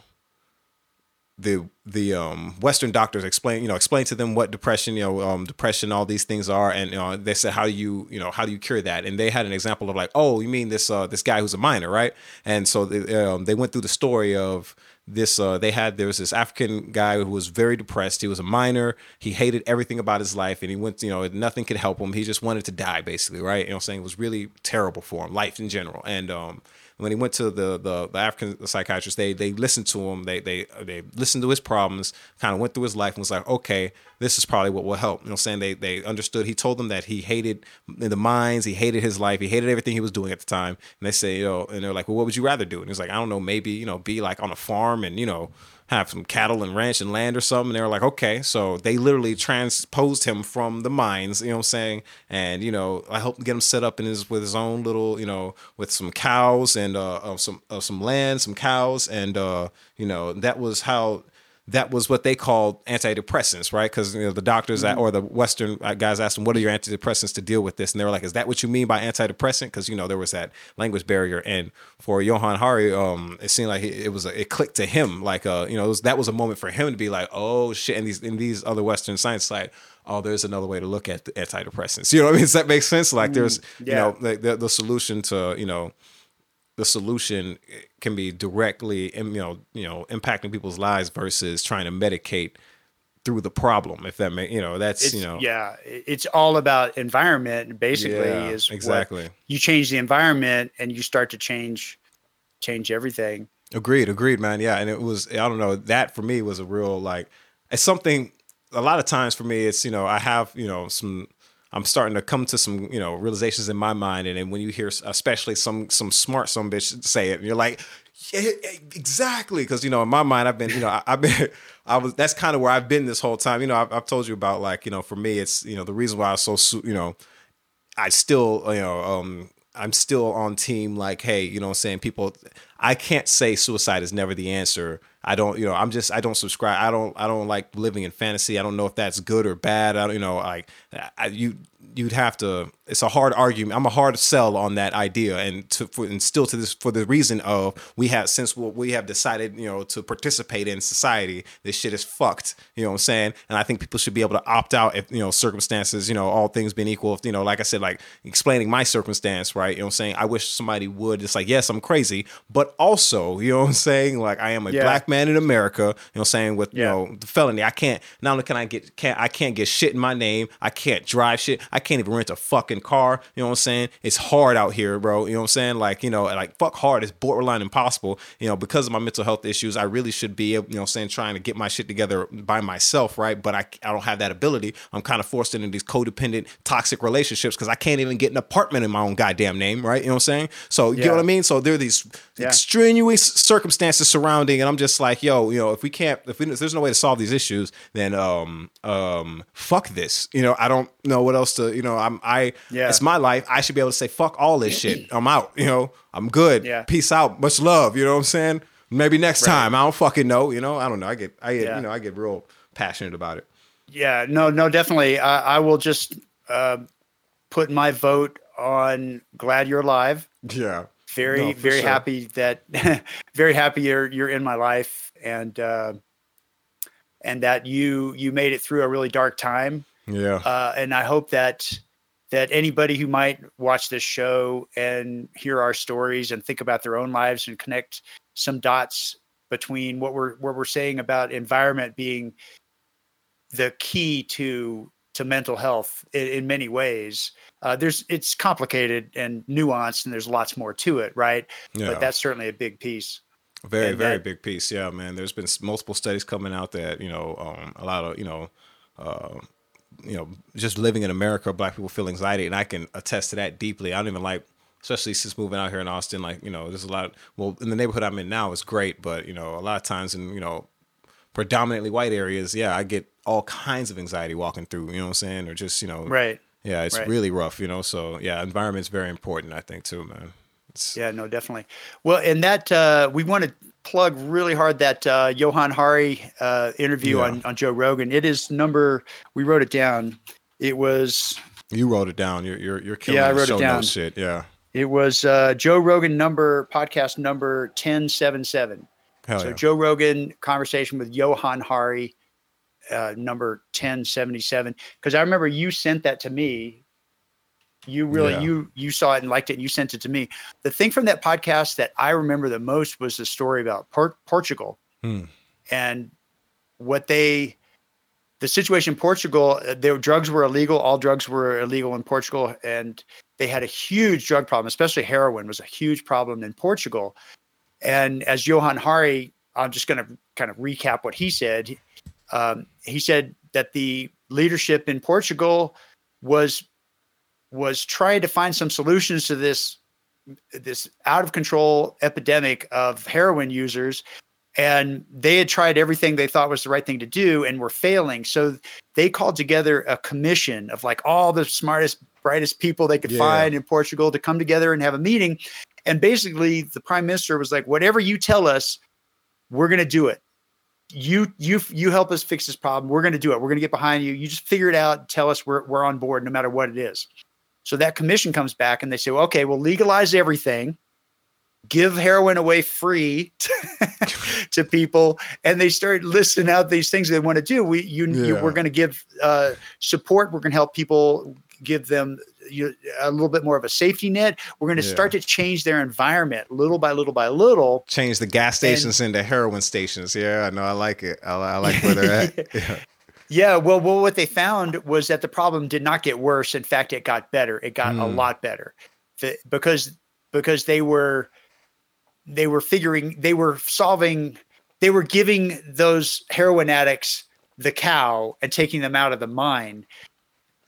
the the um, Western doctors explain, you know, explain to them what depression, you know, um, depression, all these things are, and you know, they said how do you, you know, how do you cure that? And they had an example of like, oh, you mean this uh, this guy who's a miner, right? And so they, um, they went through the story of this uh, they had there was this African guy who was very depressed. He was a miner. He hated everything about his life, and he went, you know, nothing could help him. He just wanted to die, basically, right? You know, I'm saying it was really terrible for him, life in general. And um, when he went to the the, the African psychiatrist, they they listened to him. They they they listened to his problems, kind of went through his life, and was like, okay, this is probably what will help. You know, saying they they understood. He told them that he hated the mines, he hated his life, he hated everything he was doing at the time. And they say, you know, and they're like, well, what would you rather do? And he's like, I don't know, maybe you know, be like on a farm and you know have some cattle and ranch and land or something. And they were like, okay. So they literally transposed him from the mines, you know what I'm saying? And, you know, I helped get him set up in his with his own little, you know, with some cows and uh, some uh, some land, some cows, and uh, you know, that was how that was what they called antidepressants, right? Because you know, the doctors mm-hmm. or the Western uh, guys asked them, "What are your antidepressants to deal with this?" And they were like, "Is that what you mean by antidepressant?" Because you know there was that language barrier, and for Johann Hari, um, it seemed like it, was a, it clicked to him, like uh, you know, was, that was a moment for him to be like, "Oh shit!" And these in these other Western science, like, oh, there's another way to look at the antidepressants. You know what I mean? Does that make sense? Like, there's mm, yeah. you know, the, the, the solution to you know the solution eh, can be directly you know you know impacting people's lives versus trying to medicate through the problem if that may you know that's it's, you know. yeah it's all about environment basically yeah, is exactly. you change the environment and you start to change change everything. Agreed agreed man yeah and it was i don't know that for me was a real like it's something a lot of times for me it's you know i have you know some I'm starting to come to some, you know, realizations in my mind. And then when you hear, especially some some smart some bitch say it, you're like, Yeah, exactly. Because you know, in my mind, I've been, you know, I, have been, I was. That's kind of where I've been this whole time. You know, I've, I've, told you about like, you know, for me, it's you know the reason why I was so, you know, I still, you know, um, I'm still on team. Like, hey, you know, I'm saying people, I can't say suicide is never the answer. I don't, you know, I'm just, I don't subscribe. I don't, I don't like living in fantasy. I don't know if that's good or bad. I don't, you know, like, I, you, you'd have to it's a hard argument. I'm a hard sell on that idea. And to for, and still to this for the reason of we have since we have decided you know to participate in society this shit is fucked. You know what i'm saying? And i think people should be able to opt out if you know circumstances you know all things being equal if, you know like i said like explaining my circumstance right? You know what i'm saying? I wish somebody would. It's like yes i'm crazy but also you know what i'm saying? Like i am a yeah. black man in america you know what i'm saying with yeah. you know the felony. I can't not only can i get can't i can't get shit in my name. I can't drive shit. I can't even rent a fucking car. You know what I'm saying? It's hard out here, bro. You know what I'm saying? Like, you know, like fuck hard. It's borderline impossible. You know, because of my mental health issues, I really should be, you know, saying trying to get my shit together by myself, right? But I, I don't have that ability. I'm kind of forced into these codependent, toxic relationships because I can't even get an apartment in my own goddamn name, right? You know what I'm saying? So, yeah. you know what I mean? So there are these yeah. extraneous circumstances surrounding, and I'm just like, yo, you know, if we can't, if, we, if there's no way to solve these issues, then um, um, fuck this. You know, I don't know what else to, you know, I'm, I, yeah. it's my life. I should be able to say, fuck all this shit. I'm out. You know, I'm good. Yeah. Peace out. Much love. You know what I'm saying? Maybe next right. time. I don't fucking know. You know, I don't know. I get, I get, yeah. you know, I get real passionate about it. Yeah. No, no, definitely. I, I will just uh, put my vote on Glad You're Alive. Yeah. Very, no, very sure. happy that, very happy you're you're in my life, and uh, and that you you made it through a really dark time. Yeah. Uh, and I hope that that anybody who might watch this show and hear our stories and think about their own lives and connect some dots between what we're what we're saying about environment being the key to to mental health in, in many ways. Uh, there's it's complicated and nuanced, and there's lots more to it, right? Yeah. But that's certainly a big piece. Very, and very that, big piece. Yeah, man. There's been multiple studies coming out that you know um, a lot of you know. Uh, you know, just living in America, black people feel anxiety, and I can attest to that deeply. I don't even like, especially since moving out here in Austin. Like, you know, there's a lot. Well, in the neighborhood I'm in now is great, but you know, a lot of times in you know, predominantly white areas, yeah, I get all kinds of anxiety walking through. You know what I'm saying? Or just you know, right. Yeah, it's right. really rough. You know, so yeah, environment's very important. I think too, man. It's, yeah, no, definitely. Well, and that uh, we want to plug really hard that uh, Johann Hari uh, interview yeah. on, on Joe Rogan. It is number. We wrote it down. It was. You wrote it down. You're you're, you're killing. Yeah, I wrote it down. Shit. Yeah. It was uh, Joe Rogan number podcast number ten seven seven. so yeah. Joe Rogan conversation with Johann Hari, uh, number ten seventy seven. Because I remember you sent that to me you really yeah. you you saw it and liked it and you sent it to me the thing from that podcast that i remember the most was the story about Port- portugal hmm. and what they the situation in portugal uh, their drugs were illegal all drugs were illegal in portugal and they had a huge drug problem especially heroin was a huge problem in portugal and as Johann hari i'm just going to kind of recap what he said um, he said that the leadership in portugal was was trying to find some solutions to this this out of control epidemic of heroin users and they had tried everything they thought was the right thing to do and were failing. So they called together a commission of like all the smartest brightest people they could yeah. find in portugal to come together and have a meeting. And basically the prime minister was like whatever you tell us we're going to do it. You you you help us fix this problem. We're going to do it. We're going to get behind you. You just figure it out. Tell us we're, we're on board no matter what it is so that commission comes back and they say, well, okay, we'll legalize everything, give heroin away free to people, and they start listing out these things they want to do. We you, yeah. you we're going to give uh, support. We're going to help people give them you, a little bit more of a safety net. We're going to yeah. start to change their environment little by little by little. Change the gas stations and, into heroin stations. Yeah, I know. I like it. I, I like where they're at. Yeah. Yeah, well, well, what they found was that the problem did not get worse. In fact, it got better. It got mm. a lot better, the, because because they were they were figuring they were solving they were giving those heroin addicts the cow and taking them out of the mine.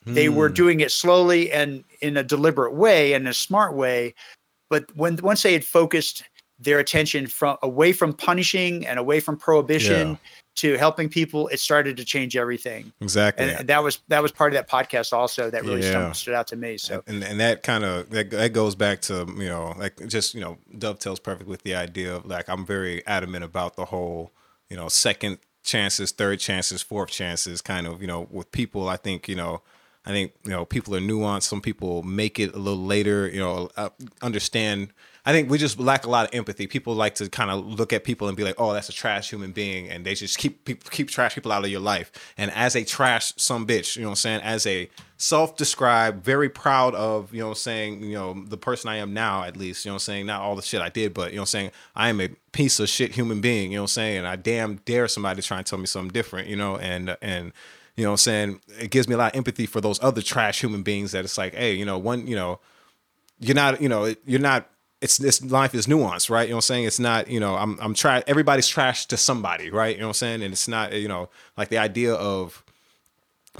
Mm. They were hmm. doing it slowly and in a deliberate way and a smart way, but when once they had focused their attention from away from punishing and away from prohibition Yeah. to helping people, it started to change everything. Exactly. And that was that was part of that podcast also that really Yeah. stood, out to me. So and and that kind of that, that goes back to you know like just you know dovetails perfect with the idea of like I'm very adamant about the whole you know second chances, third chances, fourth chances kind of you know with people. I think you know. I think you know people are nuanced. Some people make it a little later. You know, uh, understand. I think we just lack a lot of empathy. People like to kind of look at people and be like, "Oh, that's a trash human being," and they just keep keep, keep trash people out of your life. And as a trash some bitch, you know what I'm saying? As a self-described, very proud of, you know what I'm saying, you know, the person I am now at least, you know what I'm saying, not all the shit I did, but you know what I'm saying, I am a piece of shit human being, you know what I'm saying? And I damn dare somebody to try and tell me something different, you know, and and you know what I'm saying, it gives me a lot of empathy for those other trash human beings that it's like, hey, you know, one, you know, you're not, you know, you're not. It's this life is nuanced, right? You know what I'm saying? It's not, you know, I'm I'm trying. Everybody's trash to somebody, right? You know what I'm saying? And it's not, you know, like the idea of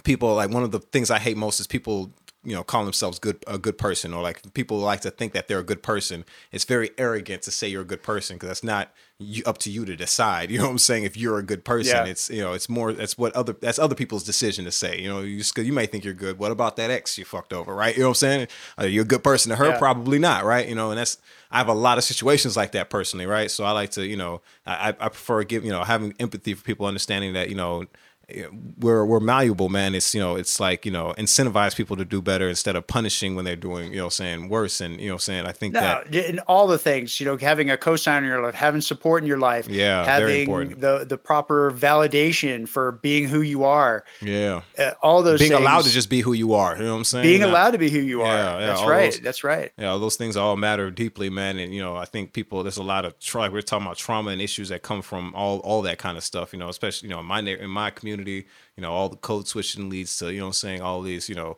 people. Like one of the things I hate most is people, you know, call themselves good a good person, or like people like to think that they're a good person. It's very arrogant to say you're a good person because that's not you, up to you to decide. You know what I'm saying? If you're a good person, Yeah. it's you know, it's more that's what other that's other people's decision to say. You know, you just, you may think you're good. What about that ex you fucked over, right? You know what I'm saying? Are you a good person to her? Yeah. Probably not, right? You know, and that's I have a lot of situations like that personally, right? So I like to, you know, I I prefer give you know having empathy for people, understanding that you know we're we're malleable, man. It's you know, it's like you know, incentivize people to do better instead of punishing when they're doing you know, saying worse. And you know, saying I think no, that in all the things, you know, having a cosign in your life, having support in your life, Yeah, having the the proper validation for being who you are, yeah, uh, all those being things, allowed to just be who you are. You know what I'm saying? being allowed to be who you are. Yeah, yeah, that's right. those- That's right. Yeah, those things all matter deeply, man. And you know, I think people there's a lot of like we're talking about trauma and issues that come from all all that kind of stuff. You know, especially you know in my in my community, you know, all the code switching leads to you know saying all these you know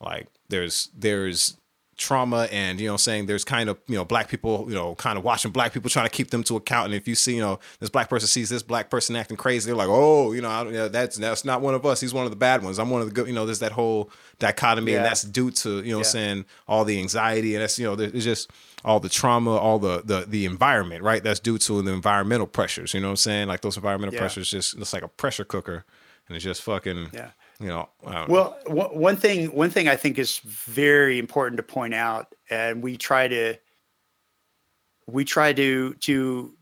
like there's there's trauma and you know saying there's kind of you know black people you know kind of watching black people trying to keep them to account. And if you see you know this black person sees this black person acting crazy they're like oh you know, I don't, yeah, that's that's not one of us. He's one of the bad ones. I'm one of the good you know there's that whole dichotomy and that's due to you know Yeah. saying all the anxiety and that's you know there's just all the trauma all the the the environment right that's due to the environmental pressures you know what I'm saying like those environmental Yeah. pressures just it's like a pressure cooker and it's just fucking Yeah. you know know. Well, one one thing one thing I think is very important to point out, and we try to we try to to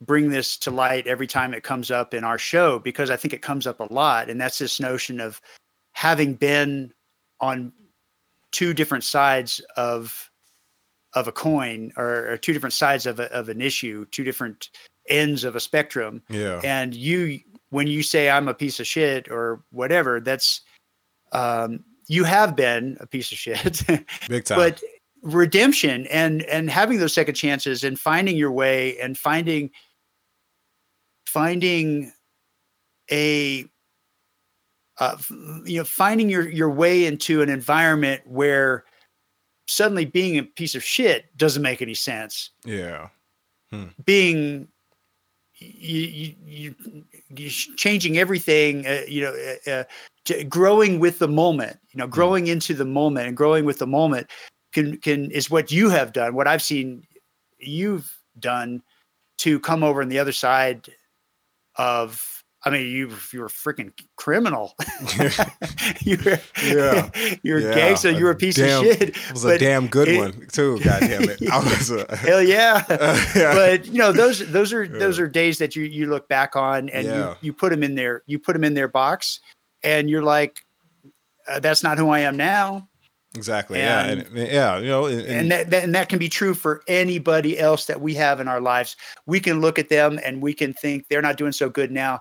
bring this to light every time it comes up in our show because I think it comes up a lot, and that's this notion of having been on two different sides of of a coin or, or two different sides of a, of an issue, two different ends of a spectrum. Yeah. And you when you say i'm a piece of shit or whatever that's um you have been a piece of shit. Big time. But redemption and and having those second chances and finding your way and finding finding a uh, you know finding your your way into an environment where suddenly being a piece of shit doesn't make any sense. Yeah. Being you, you, you, you changing everything uh, you know uh, uh, growing with the moment you know growing into the moment and growing with the moment can can is what you have done what i've seen you've done to come over on the other side of I mean, you you're a freaking criminal. you were, Yeah. you're Yeah, a gangster. You're a piece damn- of shit. It was a damn good it- one too. God damn it! I was a, Hell yeah. yeah. but you know those those are those are days that you you look back on and Yeah. you you put them in there you put them in their box and you're like uh, that's not who I am now exactly. yeah, and- and, yeah. You know, and, and that, that and that can be true for anybody else that we have in our lives we can look at them and we can think they're not doing so good now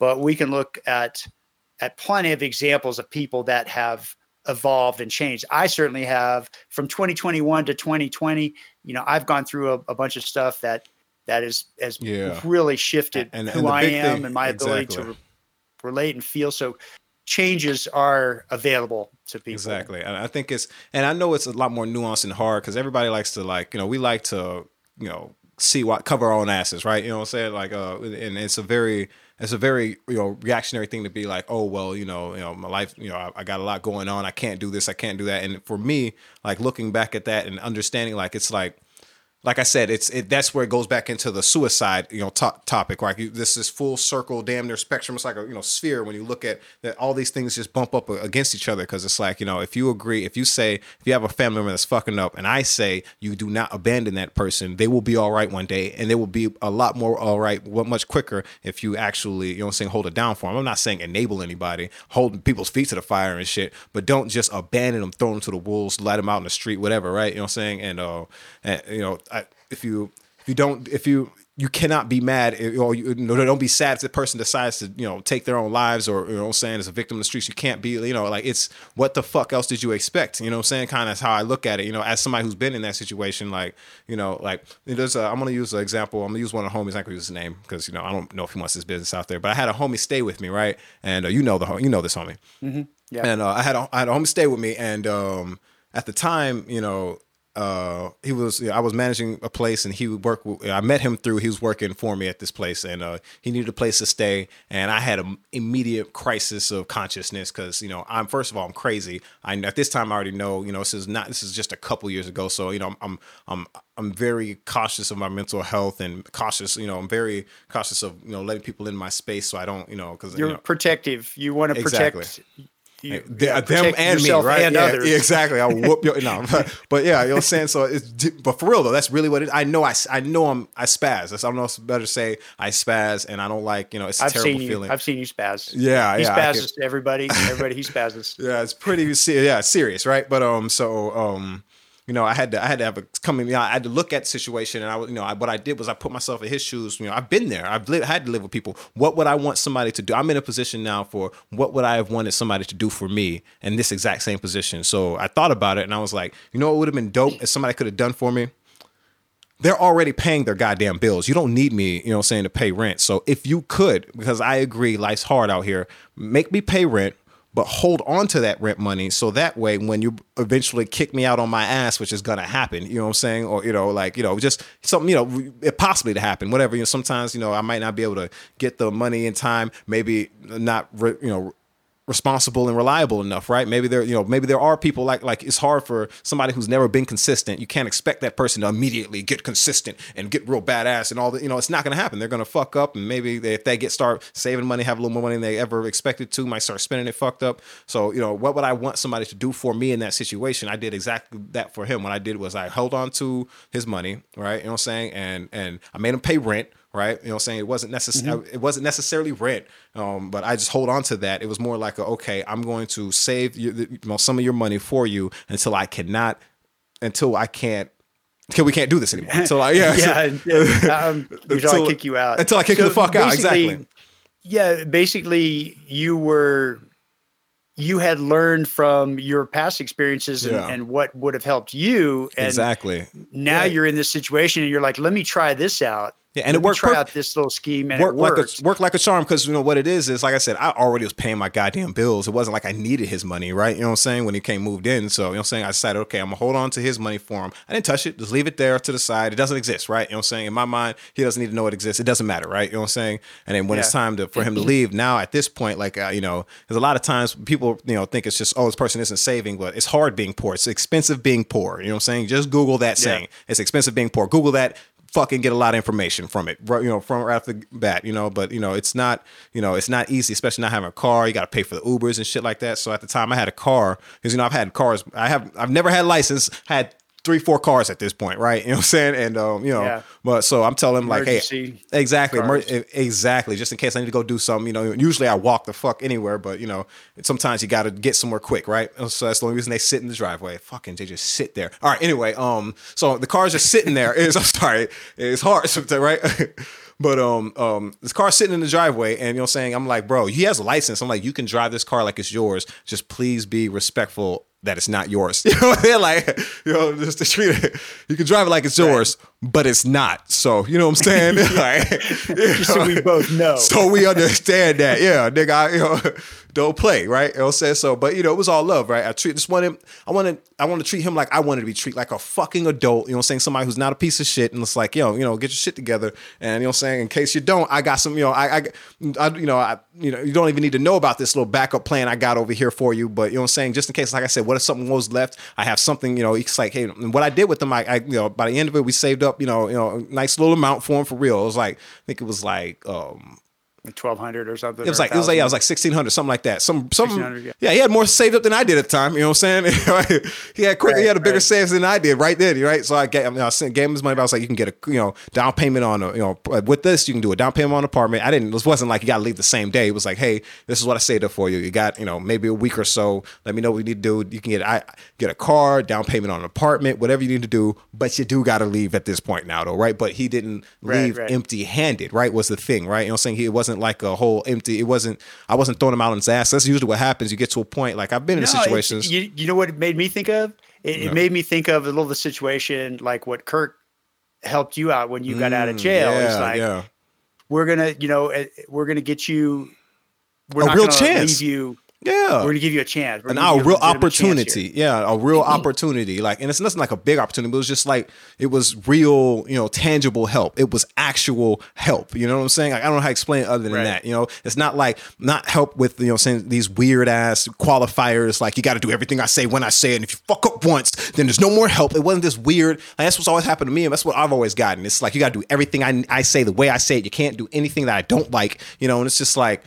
but we can look at at plenty of examples of people that have evolved and changed i certainly have from 2021 to 2020 you know i've gone through a, a bunch of stuff that that is has Yeah. really shifted And- and who the i am thing- and my ability to re- relate and feel so changes are available to people Exactly. And I think it's and I know it's a lot more nuanced and hard because everybody likes to like, you know, we like to, you know, see what cover our own asses, right? You know what I'm saying? Like uh and it's a very it's a very, you know, reactionary thing to be like, oh well, you know, you know, my life, you know, I, I got a lot going on. I can't do this, I can't do that. And for me, like looking back at that and understanding like it's like like I said, it's it, that's where it goes back into the suicide, you know, to- topic. Right, you, this is full circle, damn near spectrum. It's like a you know sphere when you look at that. All these things just bump up against each other because it's like you know, if you agree, if you say, if you have a family member that's fucking up, and I say you do not abandon that person, they will be all right one day, and they will be a lot more all right, much quicker if you actually, you know, I'm saying hold it down for them. I'm not saying enable anybody, holding people's feet to the fire and shit, but don't just abandon them, throw them to the wolves, let them out in the street, whatever, right? You know what I'm saying? And uh, and you know. I, if you if you don't if you you cannot be mad or you, know, don't be sad if the person decides to you know take their own lives or you know I'm saying as a victim of the streets you can't be you know like it's what the fuck else did you expect? You know I'm saying? Kind of how I look at it. You know as somebody who's been in that situation like you know like there's a, I'm gonna use an example I'm gonna use one of the homies I'm gonna use his name because you know I don't know if he wants his business out there but I had a homie stay with me right? And uh, you know the you know this homie. Mm-hmm. yeah. And uh, I had a, I had a homie stay with me and um at the time you know uh, he was I was managing a place and he would work I met him through he was working for me at this place and uh, he needed a place to stay and I had an immediate crisis of consciousness because you know I'm first of all I'm crazy. I at this time I already know you know this is not this is just a couple years ago. So you know I'm I'm I'm very cautious of my mental health and cautious you know I'm very cautious of you know letting people in my space so I don't you know because you're you know, protective. You want to exactly. You, yeah, them and me, right? And yeah, others. exactly. I'll whoop your no, but, but, yeah, you know what I'm saying. So it's but for real though, that's really what it. I know I, I know I'm I spaz. That's, I don't know. It's better to say I spaz, and I don't like you know. It's a I've terrible seen you, feeling. I've seen you spaz. Yeah, he yeah. He spazzes to everybody. Everybody, he spazzes. yeah, it's pretty. Yeah, serious, right? But um, so um you know, I had to I had to have a coming. You know, I had to look at the situation, and I was, you know, I, what I did was I put myself in his shoes. You know, I've been there. I've lived, had to live with people. What would I want somebody to do? I'm in a position now for what would I have wanted somebody to do for me in this exact same position. So I thought about it, and I was like, you know, it would have been dope if somebody could have done for me they're already paying their goddamn bills. You don't need me, you know, saying to pay rent. So if you could, because I agree, life's hard out here, make me pay rent but hold on to that rent money so that way when you eventually kick me out on my ass which is gonna happen you know what i'm saying? Or you know like you know just something you know it possibly to happen whatever you know sometimes you know i might not be able to get the money in time maybe not you know responsible and reliable enough, right? Maybe there, you know, maybe there are people like like it's hard for somebody who's never been consistent. You can't expect that person to immediately get consistent and get real badass and all that. You know, it's not going to happen. They're going to fuck up, and maybe they, if they get start saving money, have a little more money than they ever expected to, might start spending it fucked up. So, you know, what would I want somebody to do for me in that situation? I did exactly that for him. What I did was I held on to his money, right? You know what I'm saying, and and I made him pay rent right? You know, I'm saying it wasn't necessarily mm-hmm. it wasn't necessarily rent, um, but I just hold on to that. It was more like a, okay, I'm going to save you, you know, some of your money for you until I cannot, until I can't. Until we can't do this anymore. Until I yeah yeah um, until, until I kick you out. Until I kick so you the fuck out. Exactly. Yeah, basically, you were you had learned from your past experiences and, yeah. and, what would have helped you. And exactly. Now yeah. you're in this situation and you're like, let me try this out. Yeah, and it worked. Try out this little scheme and work it worked. like a work like a charm because you know what it is is like I said, I already was paying my goddamn bills. It wasn't like I needed his money, right? You know what I'm saying? When he came moved in, so you know what I'm saying. I decided, okay, I'm gonna hold on to his money for him. I didn't touch it, just leave it there to the side. It doesn't exist, right? You know what I'm saying? In my mind, he doesn't need to know it exists. It doesn't matter, right? You know what I'm saying? And then when yeah. it's time to for him to leave, now at this point, like uh, you know, there's a lot of times people you know think it's just oh this person isn't saving, but it's hard being poor. It's expensive being poor. You know what I'm saying? Just Google that saying. Yeah. It's expensive being poor. Google that fucking get a lot of information from it, you know, from right off the bat, you know. But you know, it's not, you know, it's not easy, especially not having a car. You got to pay for the Ubers and shit like that. So at the time, I had a car because you know I've had cars. I have I've never had license. Had three, four cars at this point, right? You know what I'm saying? And um, you know, yeah. but so I'm telling him like, hey, exactly, emer- exactly, just in case I need to go do something. You know, usually I walk the fuck anywhere, but you know, sometimes you got to get somewhere quick, right? So that's the only reason they sit in the driveway. Fucking, they just sit there. All right. Anyway, um, so the car's just sitting there. Is I'm sorry, it's hard, right? But um um this car's sitting in the driveway and you know what I'm saying I'm like, bro, he has a license. I'm like, you can drive this car like it's yours. Just please be respectful that it's not yours. You know, they're like, you know, just to treat it. You can drive it like it's yours, but it's not. So, you know what I'm saying? like, just know, so we both know. So we understand that. Yeah, nigga, I, you know, don't play, right? Know say So, but you know, it was all love, right? I treat just wanted I wanted I want to treat him like I wanted to be treated like a fucking adult, you know I'm saying? Somebody who's not a piece of shit and it's like, yo, you know, get your shit together. And you know I'm saying, in case you don't, I got some, you know, I, I, I you know, I you know, you don't even need to know about this little backup plan I got over here for you. But you know I'm saying, just in case, like I said, what if something was left? I have something, you know, it's like, hey, and what I did with them, I, I you know, by the end of it, we saved up you know, you know, nice little amount for him for real. It was like I think it was like um twelve hundred or something. It was like it was like yeah, it was like sixteen hundred, something like that. Some some yeah. yeah. he had more saved up than I did at the time. You know what I'm saying? he had quicker, right, he had a bigger right. saves than I did right then, right? So I gave, I, mean, I sent, gave him his money. But I was like, you can get a you know down payment on a you know with this you can do a down payment on an apartment. I didn't. This wasn't like you got to leave the same day. It was like, hey, this is what I saved up for you. You got you know maybe a week or so. Let me know what you need to do. You can get I get a car, down payment on an apartment, whatever you need to do. But you do got to leave at this point now, though, right? But he didn't leave right, empty handed, right? Was the thing, right? You know, what I'm saying he it wasn't like a whole empty. It wasn't. I wasn't throwing him out on his ass. That's usually what happens. You get to a point like I've been in no, situations. You, you know what it made me think of? It, no. it, made me think of a little the situation like what Kirk helped you out when you got mm, out of mm, jail. Yeah, it's like yeah. we're gonna, you know, eh, we're gonna get you. We're a real chance. Leave you yeah, we're gonna give you a chance. We're and a real opportunity. Yeah, a real mm-hmm. opportunity. Like, and it's nothing like a big opportunity. But it was just like it was real, you know, tangible help. It was actual help. You know what I'm saying? Like, I don't know how to explain it other than right. that. You know, it's not like not help with you know saying these weird ass qualifiers. Like, you got to do everything I say when I say it. And if you fuck up once, then there's no more help. It wasn't this weird. Like, that's what's always happened to me, and that's what I've always gotten. It's like you got to do everything I I say the way I say it. You can't do anything that I don't like. You know, and it's just like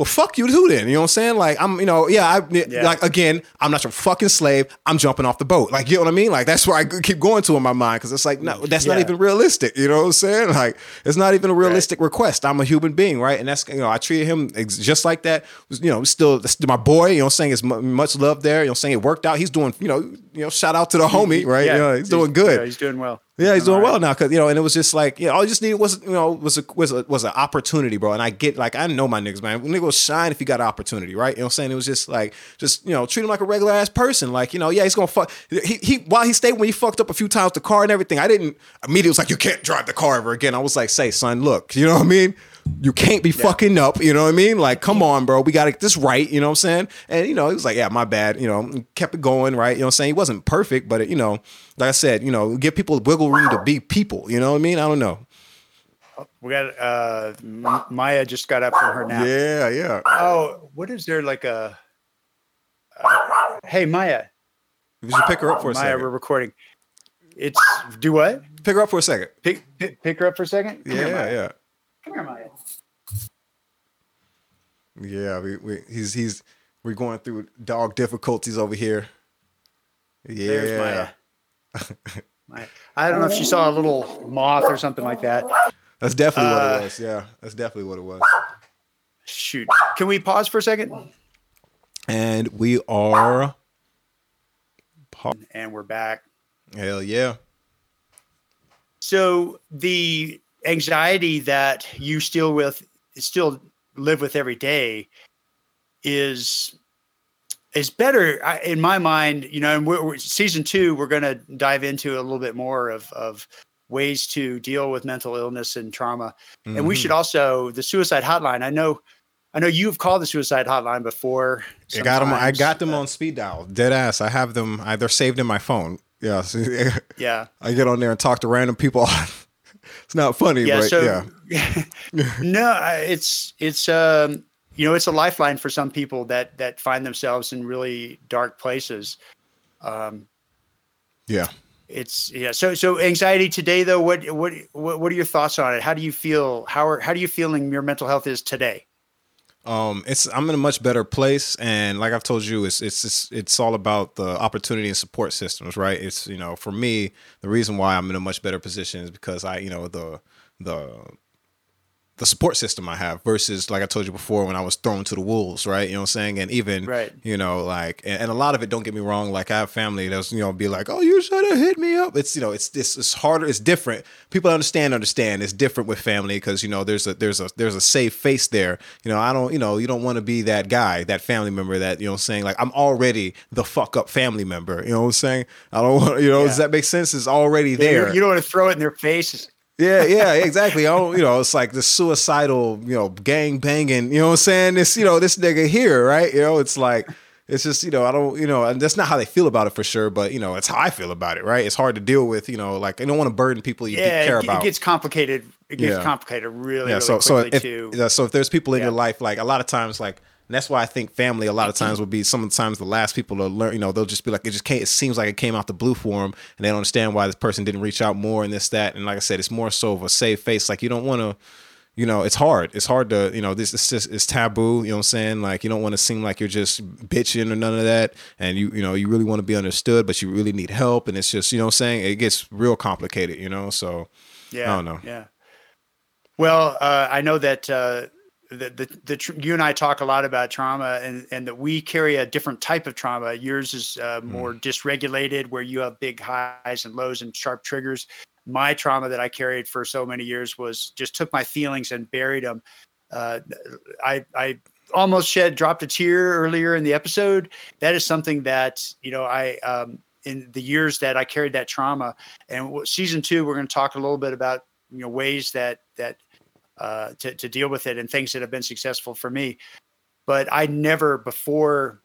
well, fuck you too then. You know what I'm saying? Like, I'm, you know, yeah, I, yeah. like, again, I'm not your fucking slave. I'm jumping off the boat. Like, you know what I mean? Like, that's where I keep going to in my mind because it's like, no, that's yeah. not even realistic. You know what I'm saying? Like, it's not even a realistic right. request. I'm a human being, right? And that's, you know, I treated him just like that. You know, still my boy, you know what I'm saying? It's much love there. You know what I'm saying? It worked out. He's doing, you know, you know, shout out to the homie, right? Yeah, you know, he's, he's doing good. Yeah, he's doing well. Yeah, he's doing right. well now because you know, and it was just like, yeah, all you just needed was you know was a was a was an opportunity, bro. And I get like I know my niggas, man. Nigga will shine if he got an opportunity, right? You know what I'm saying? It was just like just you know treat him like a regular ass person. Like you know, yeah, he's gonna fuck. He he while he stayed when he fucked up a few times the car and everything. I didn't immediately was like you can't drive the car ever again. I was like, say son, look, you know what I mean? You can't be yeah. fucking up, you know what I mean? Like, come on, bro, we got to get this right, you know what I'm saying? And, you know, he was like, yeah, my bad, you know, kept it going, right? You know what I'm saying? He wasn't perfect, but, it, you know, like I said, you know, give people wiggle room to be people, you know what I mean? I don't know. We got, uh, Maya just got up from her nap. Yeah, yeah. Oh, what is there like a, uh, hey, Maya. You should pick her up for a Maya, second. we're recording. It's, do what? Pick her up for a second. Pick, pick, pick her up for a second? Come yeah, here, yeah. Come here, Maya. Yeah, we, we he's he's we're going through dog difficulties over here. Yeah. Maya. I don't know if she saw a little moth or something like that. That's definitely uh, what it uh, was. Yeah, that's definitely what it was. Shoot. Can we pause for a second? And we are. And we're back. Hell yeah. So the anxiety that you still with still live with every day is is better in my mind you know and we're, we're, season two we're going to dive into a little bit more of of ways to deal with mental illness and trauma mm-hmm. and we should mm-hmm. also the suicide hotline i know i know you've called the suicide hotline before i got them i got them on speed dial dead ass i have them they're saved in my phone yeah yeah i get on there and talk to random people it's not funny, yeah, but so, yeah. no, it's it's um you know it's a lifeline for some people that that find themselves in really dark places. Um, yeah, it's yeah. So so anxiety today though. What what what are your thoughts on it? How do you feel? How are how do you feeling your mental health is today? Um, it's I'm in a much better place, and like I've told you, it's it's it's, it's all about the opportunity and support systems, right? It's you know, for me, the reason why I'm in a much better position is because I, you know, the the the support system I have versus like I told you before when I was thrown to the wolves, right? You know what I'm saying? And even right. you know, like and, and, a lot of it, don't get me wrong, like I have family that's, you know, be like, Oh, you should have hit me up. It's you know, it's this it's harder, it's different. People understand, understand it's different with family because you know there's a there's a there's a safe face there. You know, I don't, you know, you don't want to be that guy, that family member that, you know I'm saying? Like I'm already the fuck up family member. You know what I'm saying? I don't want you know, yeah. does that make sense? It's already there. You don't want to throw it in their face yeah, yeah, exactly. I don't, you know, it's like the suicidal, you know, gang banging, you know what I'm saying? This, you know, this nigga here, right? You know, it's like, it's just, you know, I don't, you know, and that's not how they feel about it for sure, but, you know, it's how I feel about it, right? It's hard to deal with, you know, like, I don't want to burden people you yeah, care it, about. It gets complicated. It gets yeah. complicated really, yeah, really so, so if, too. So if there's people in yeah. your life, like a lot of times, like, And that's why I think family a lot of times would be sometimes the last people to learn. You know, they'll just be like, it just can't. It seems like it came out the blue for them, and they don't understand why this person didn't reach out more and this that. And like I said, it's more so of a safe face. Like you don't want to you know, it's hard. It's hard to, you know, this is just it's taboo, you know what I'm saying? Like you don't want to seem like you're just bitching or none of that. And you, you know, you really want to be understood, but you really need help. And it's just, you know what I'm saying? It gets real complicated, you know? So yeah, I don't know. Yeah. Well, uh, I know that uh, the, the, the you and I talk a lot about trauma and, and that we carry a different type of trauma. Yours is uh, more mm. dysregulated, where you have big highs and lows and sharp triggers. My trauma that I carried for so many years was just took my feelings and buried them. Uh, I, I almost shed, dropped a tear earlier in the episode. That is something that, you know, I, um, in the years that I carried that trauma and season two, we're going to talk a little bit about, you know, ways that, that, uh, to, to deal with it and things that have been successful for me. But I never before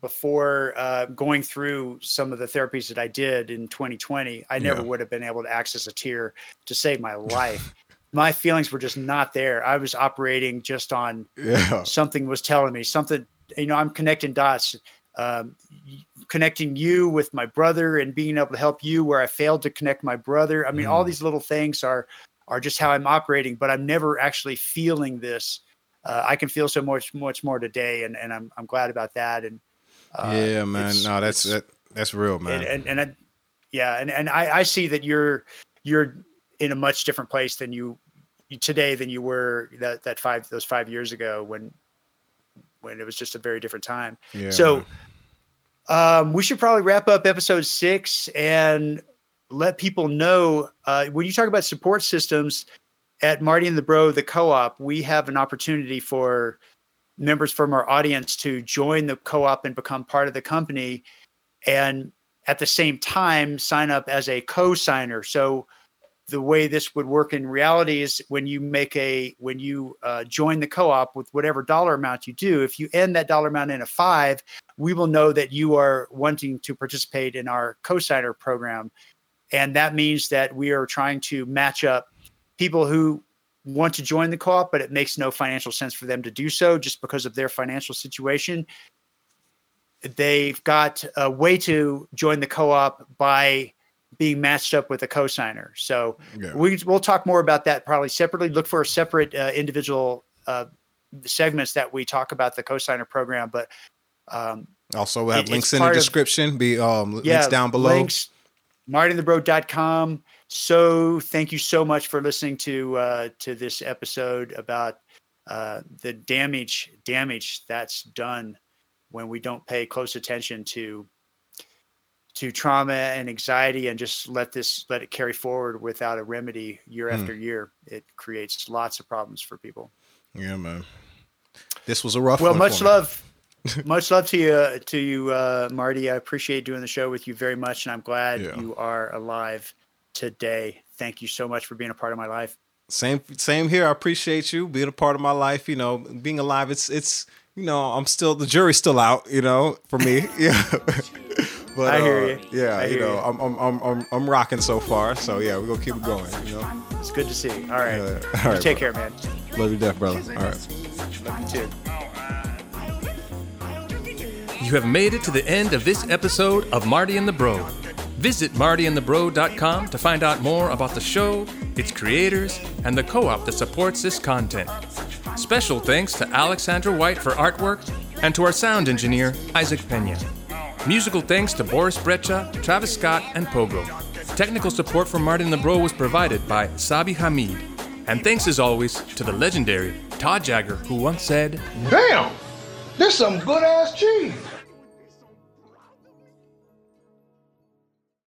before uh, going through some of the therapies that I did in 2020, I never yeah. would have been able to access a tear to save my life. my feelings were just not there. I was operating just on yeah. something was telling me something. You know, I'm connecting dots, um, connecting you with my brother and being able to help you where I failed to connect my brother. I mean, mm. all these little things are are just how I'm operating, but I'm never actually feeling this. Uh, I can feel so much, much more today, and, and I'm I'm glad about that. And uh, yeah, man, no, that's that, that's real, man. And and, and I, yeah, and and I, I see that you're you're in a much different place than you, you today than you were that that five those five years ago when when it was just a very different time. Yeah. So. Um, we should probably wrap up episode six and let people know uh, when you talk about support systems at Marty and the Bro, the co-op, we have an opportunity for members from our audience to join the co-op and become part of the company, and at the same time sign up as a co-signer. So the way this would work in reality is when you make a when you uh, join the co-op with whatever dollar amount you do if you end that dollar amount in a five we will know that you are wanting to participate in our co-signer program and that means that we are trying to match up people who want to join the co-op, but it makes no financial sense for them to do so just because of their financial situation. They've got a way to join the co-op by being matched up with a co-signer. So yeah. we we'll talk more about that probably separately. Look for a separate uh, individual uh, segments that we talk about the co-signer program, but um, also we'll have it, links in the description. Of, be um, yeah, links down below. Links martyandthebro.com. So thank you so much for listening to uh, to this episode about uh, the damage damage that's done when we don't pay close attention to to trauma and anxiety and just let this let it carry forward without a remedy year mm. after year. It creates lots of problems for people. Yeah, man. This was a rough. Well, much love. much love to you, to you, uh, Marty. I appreciate doing the show with you very much, and I'm glad yeah. you are alive today. Thank you so much for being a part of my life. Same, same here. I appreciate you being a part of my life. You know, being alive. It's, it's, you know, I'm still the jury's still out. You know, for me. Yeah. but I hear uh, you. Yeah, you know, you. I'm, I'm, I'm, I'm, I'm rocking so far. So yeah, we're gonna keep it going. You know, it's good to see. You. All right. Yeah. All right. Take bro. care, man. Love you, death, brother. All right. Love you too. You have made it to the end of this episode of Marty and the Bro. Visit martyandthebro.com to find out more about the show, its creators, and the co op that supports this content. Special thanks to Alexandra White for artwork and to our sound engineer, Isaac Pena. Musical thanks to Boris Brejcha, Travis Scott, and Pogo. Technical support from Marty and the Bro was provided by Sabi Hamid. And thanks as always to the legendary Todd Jagger, who once said, Damn, there's some good ass cheese.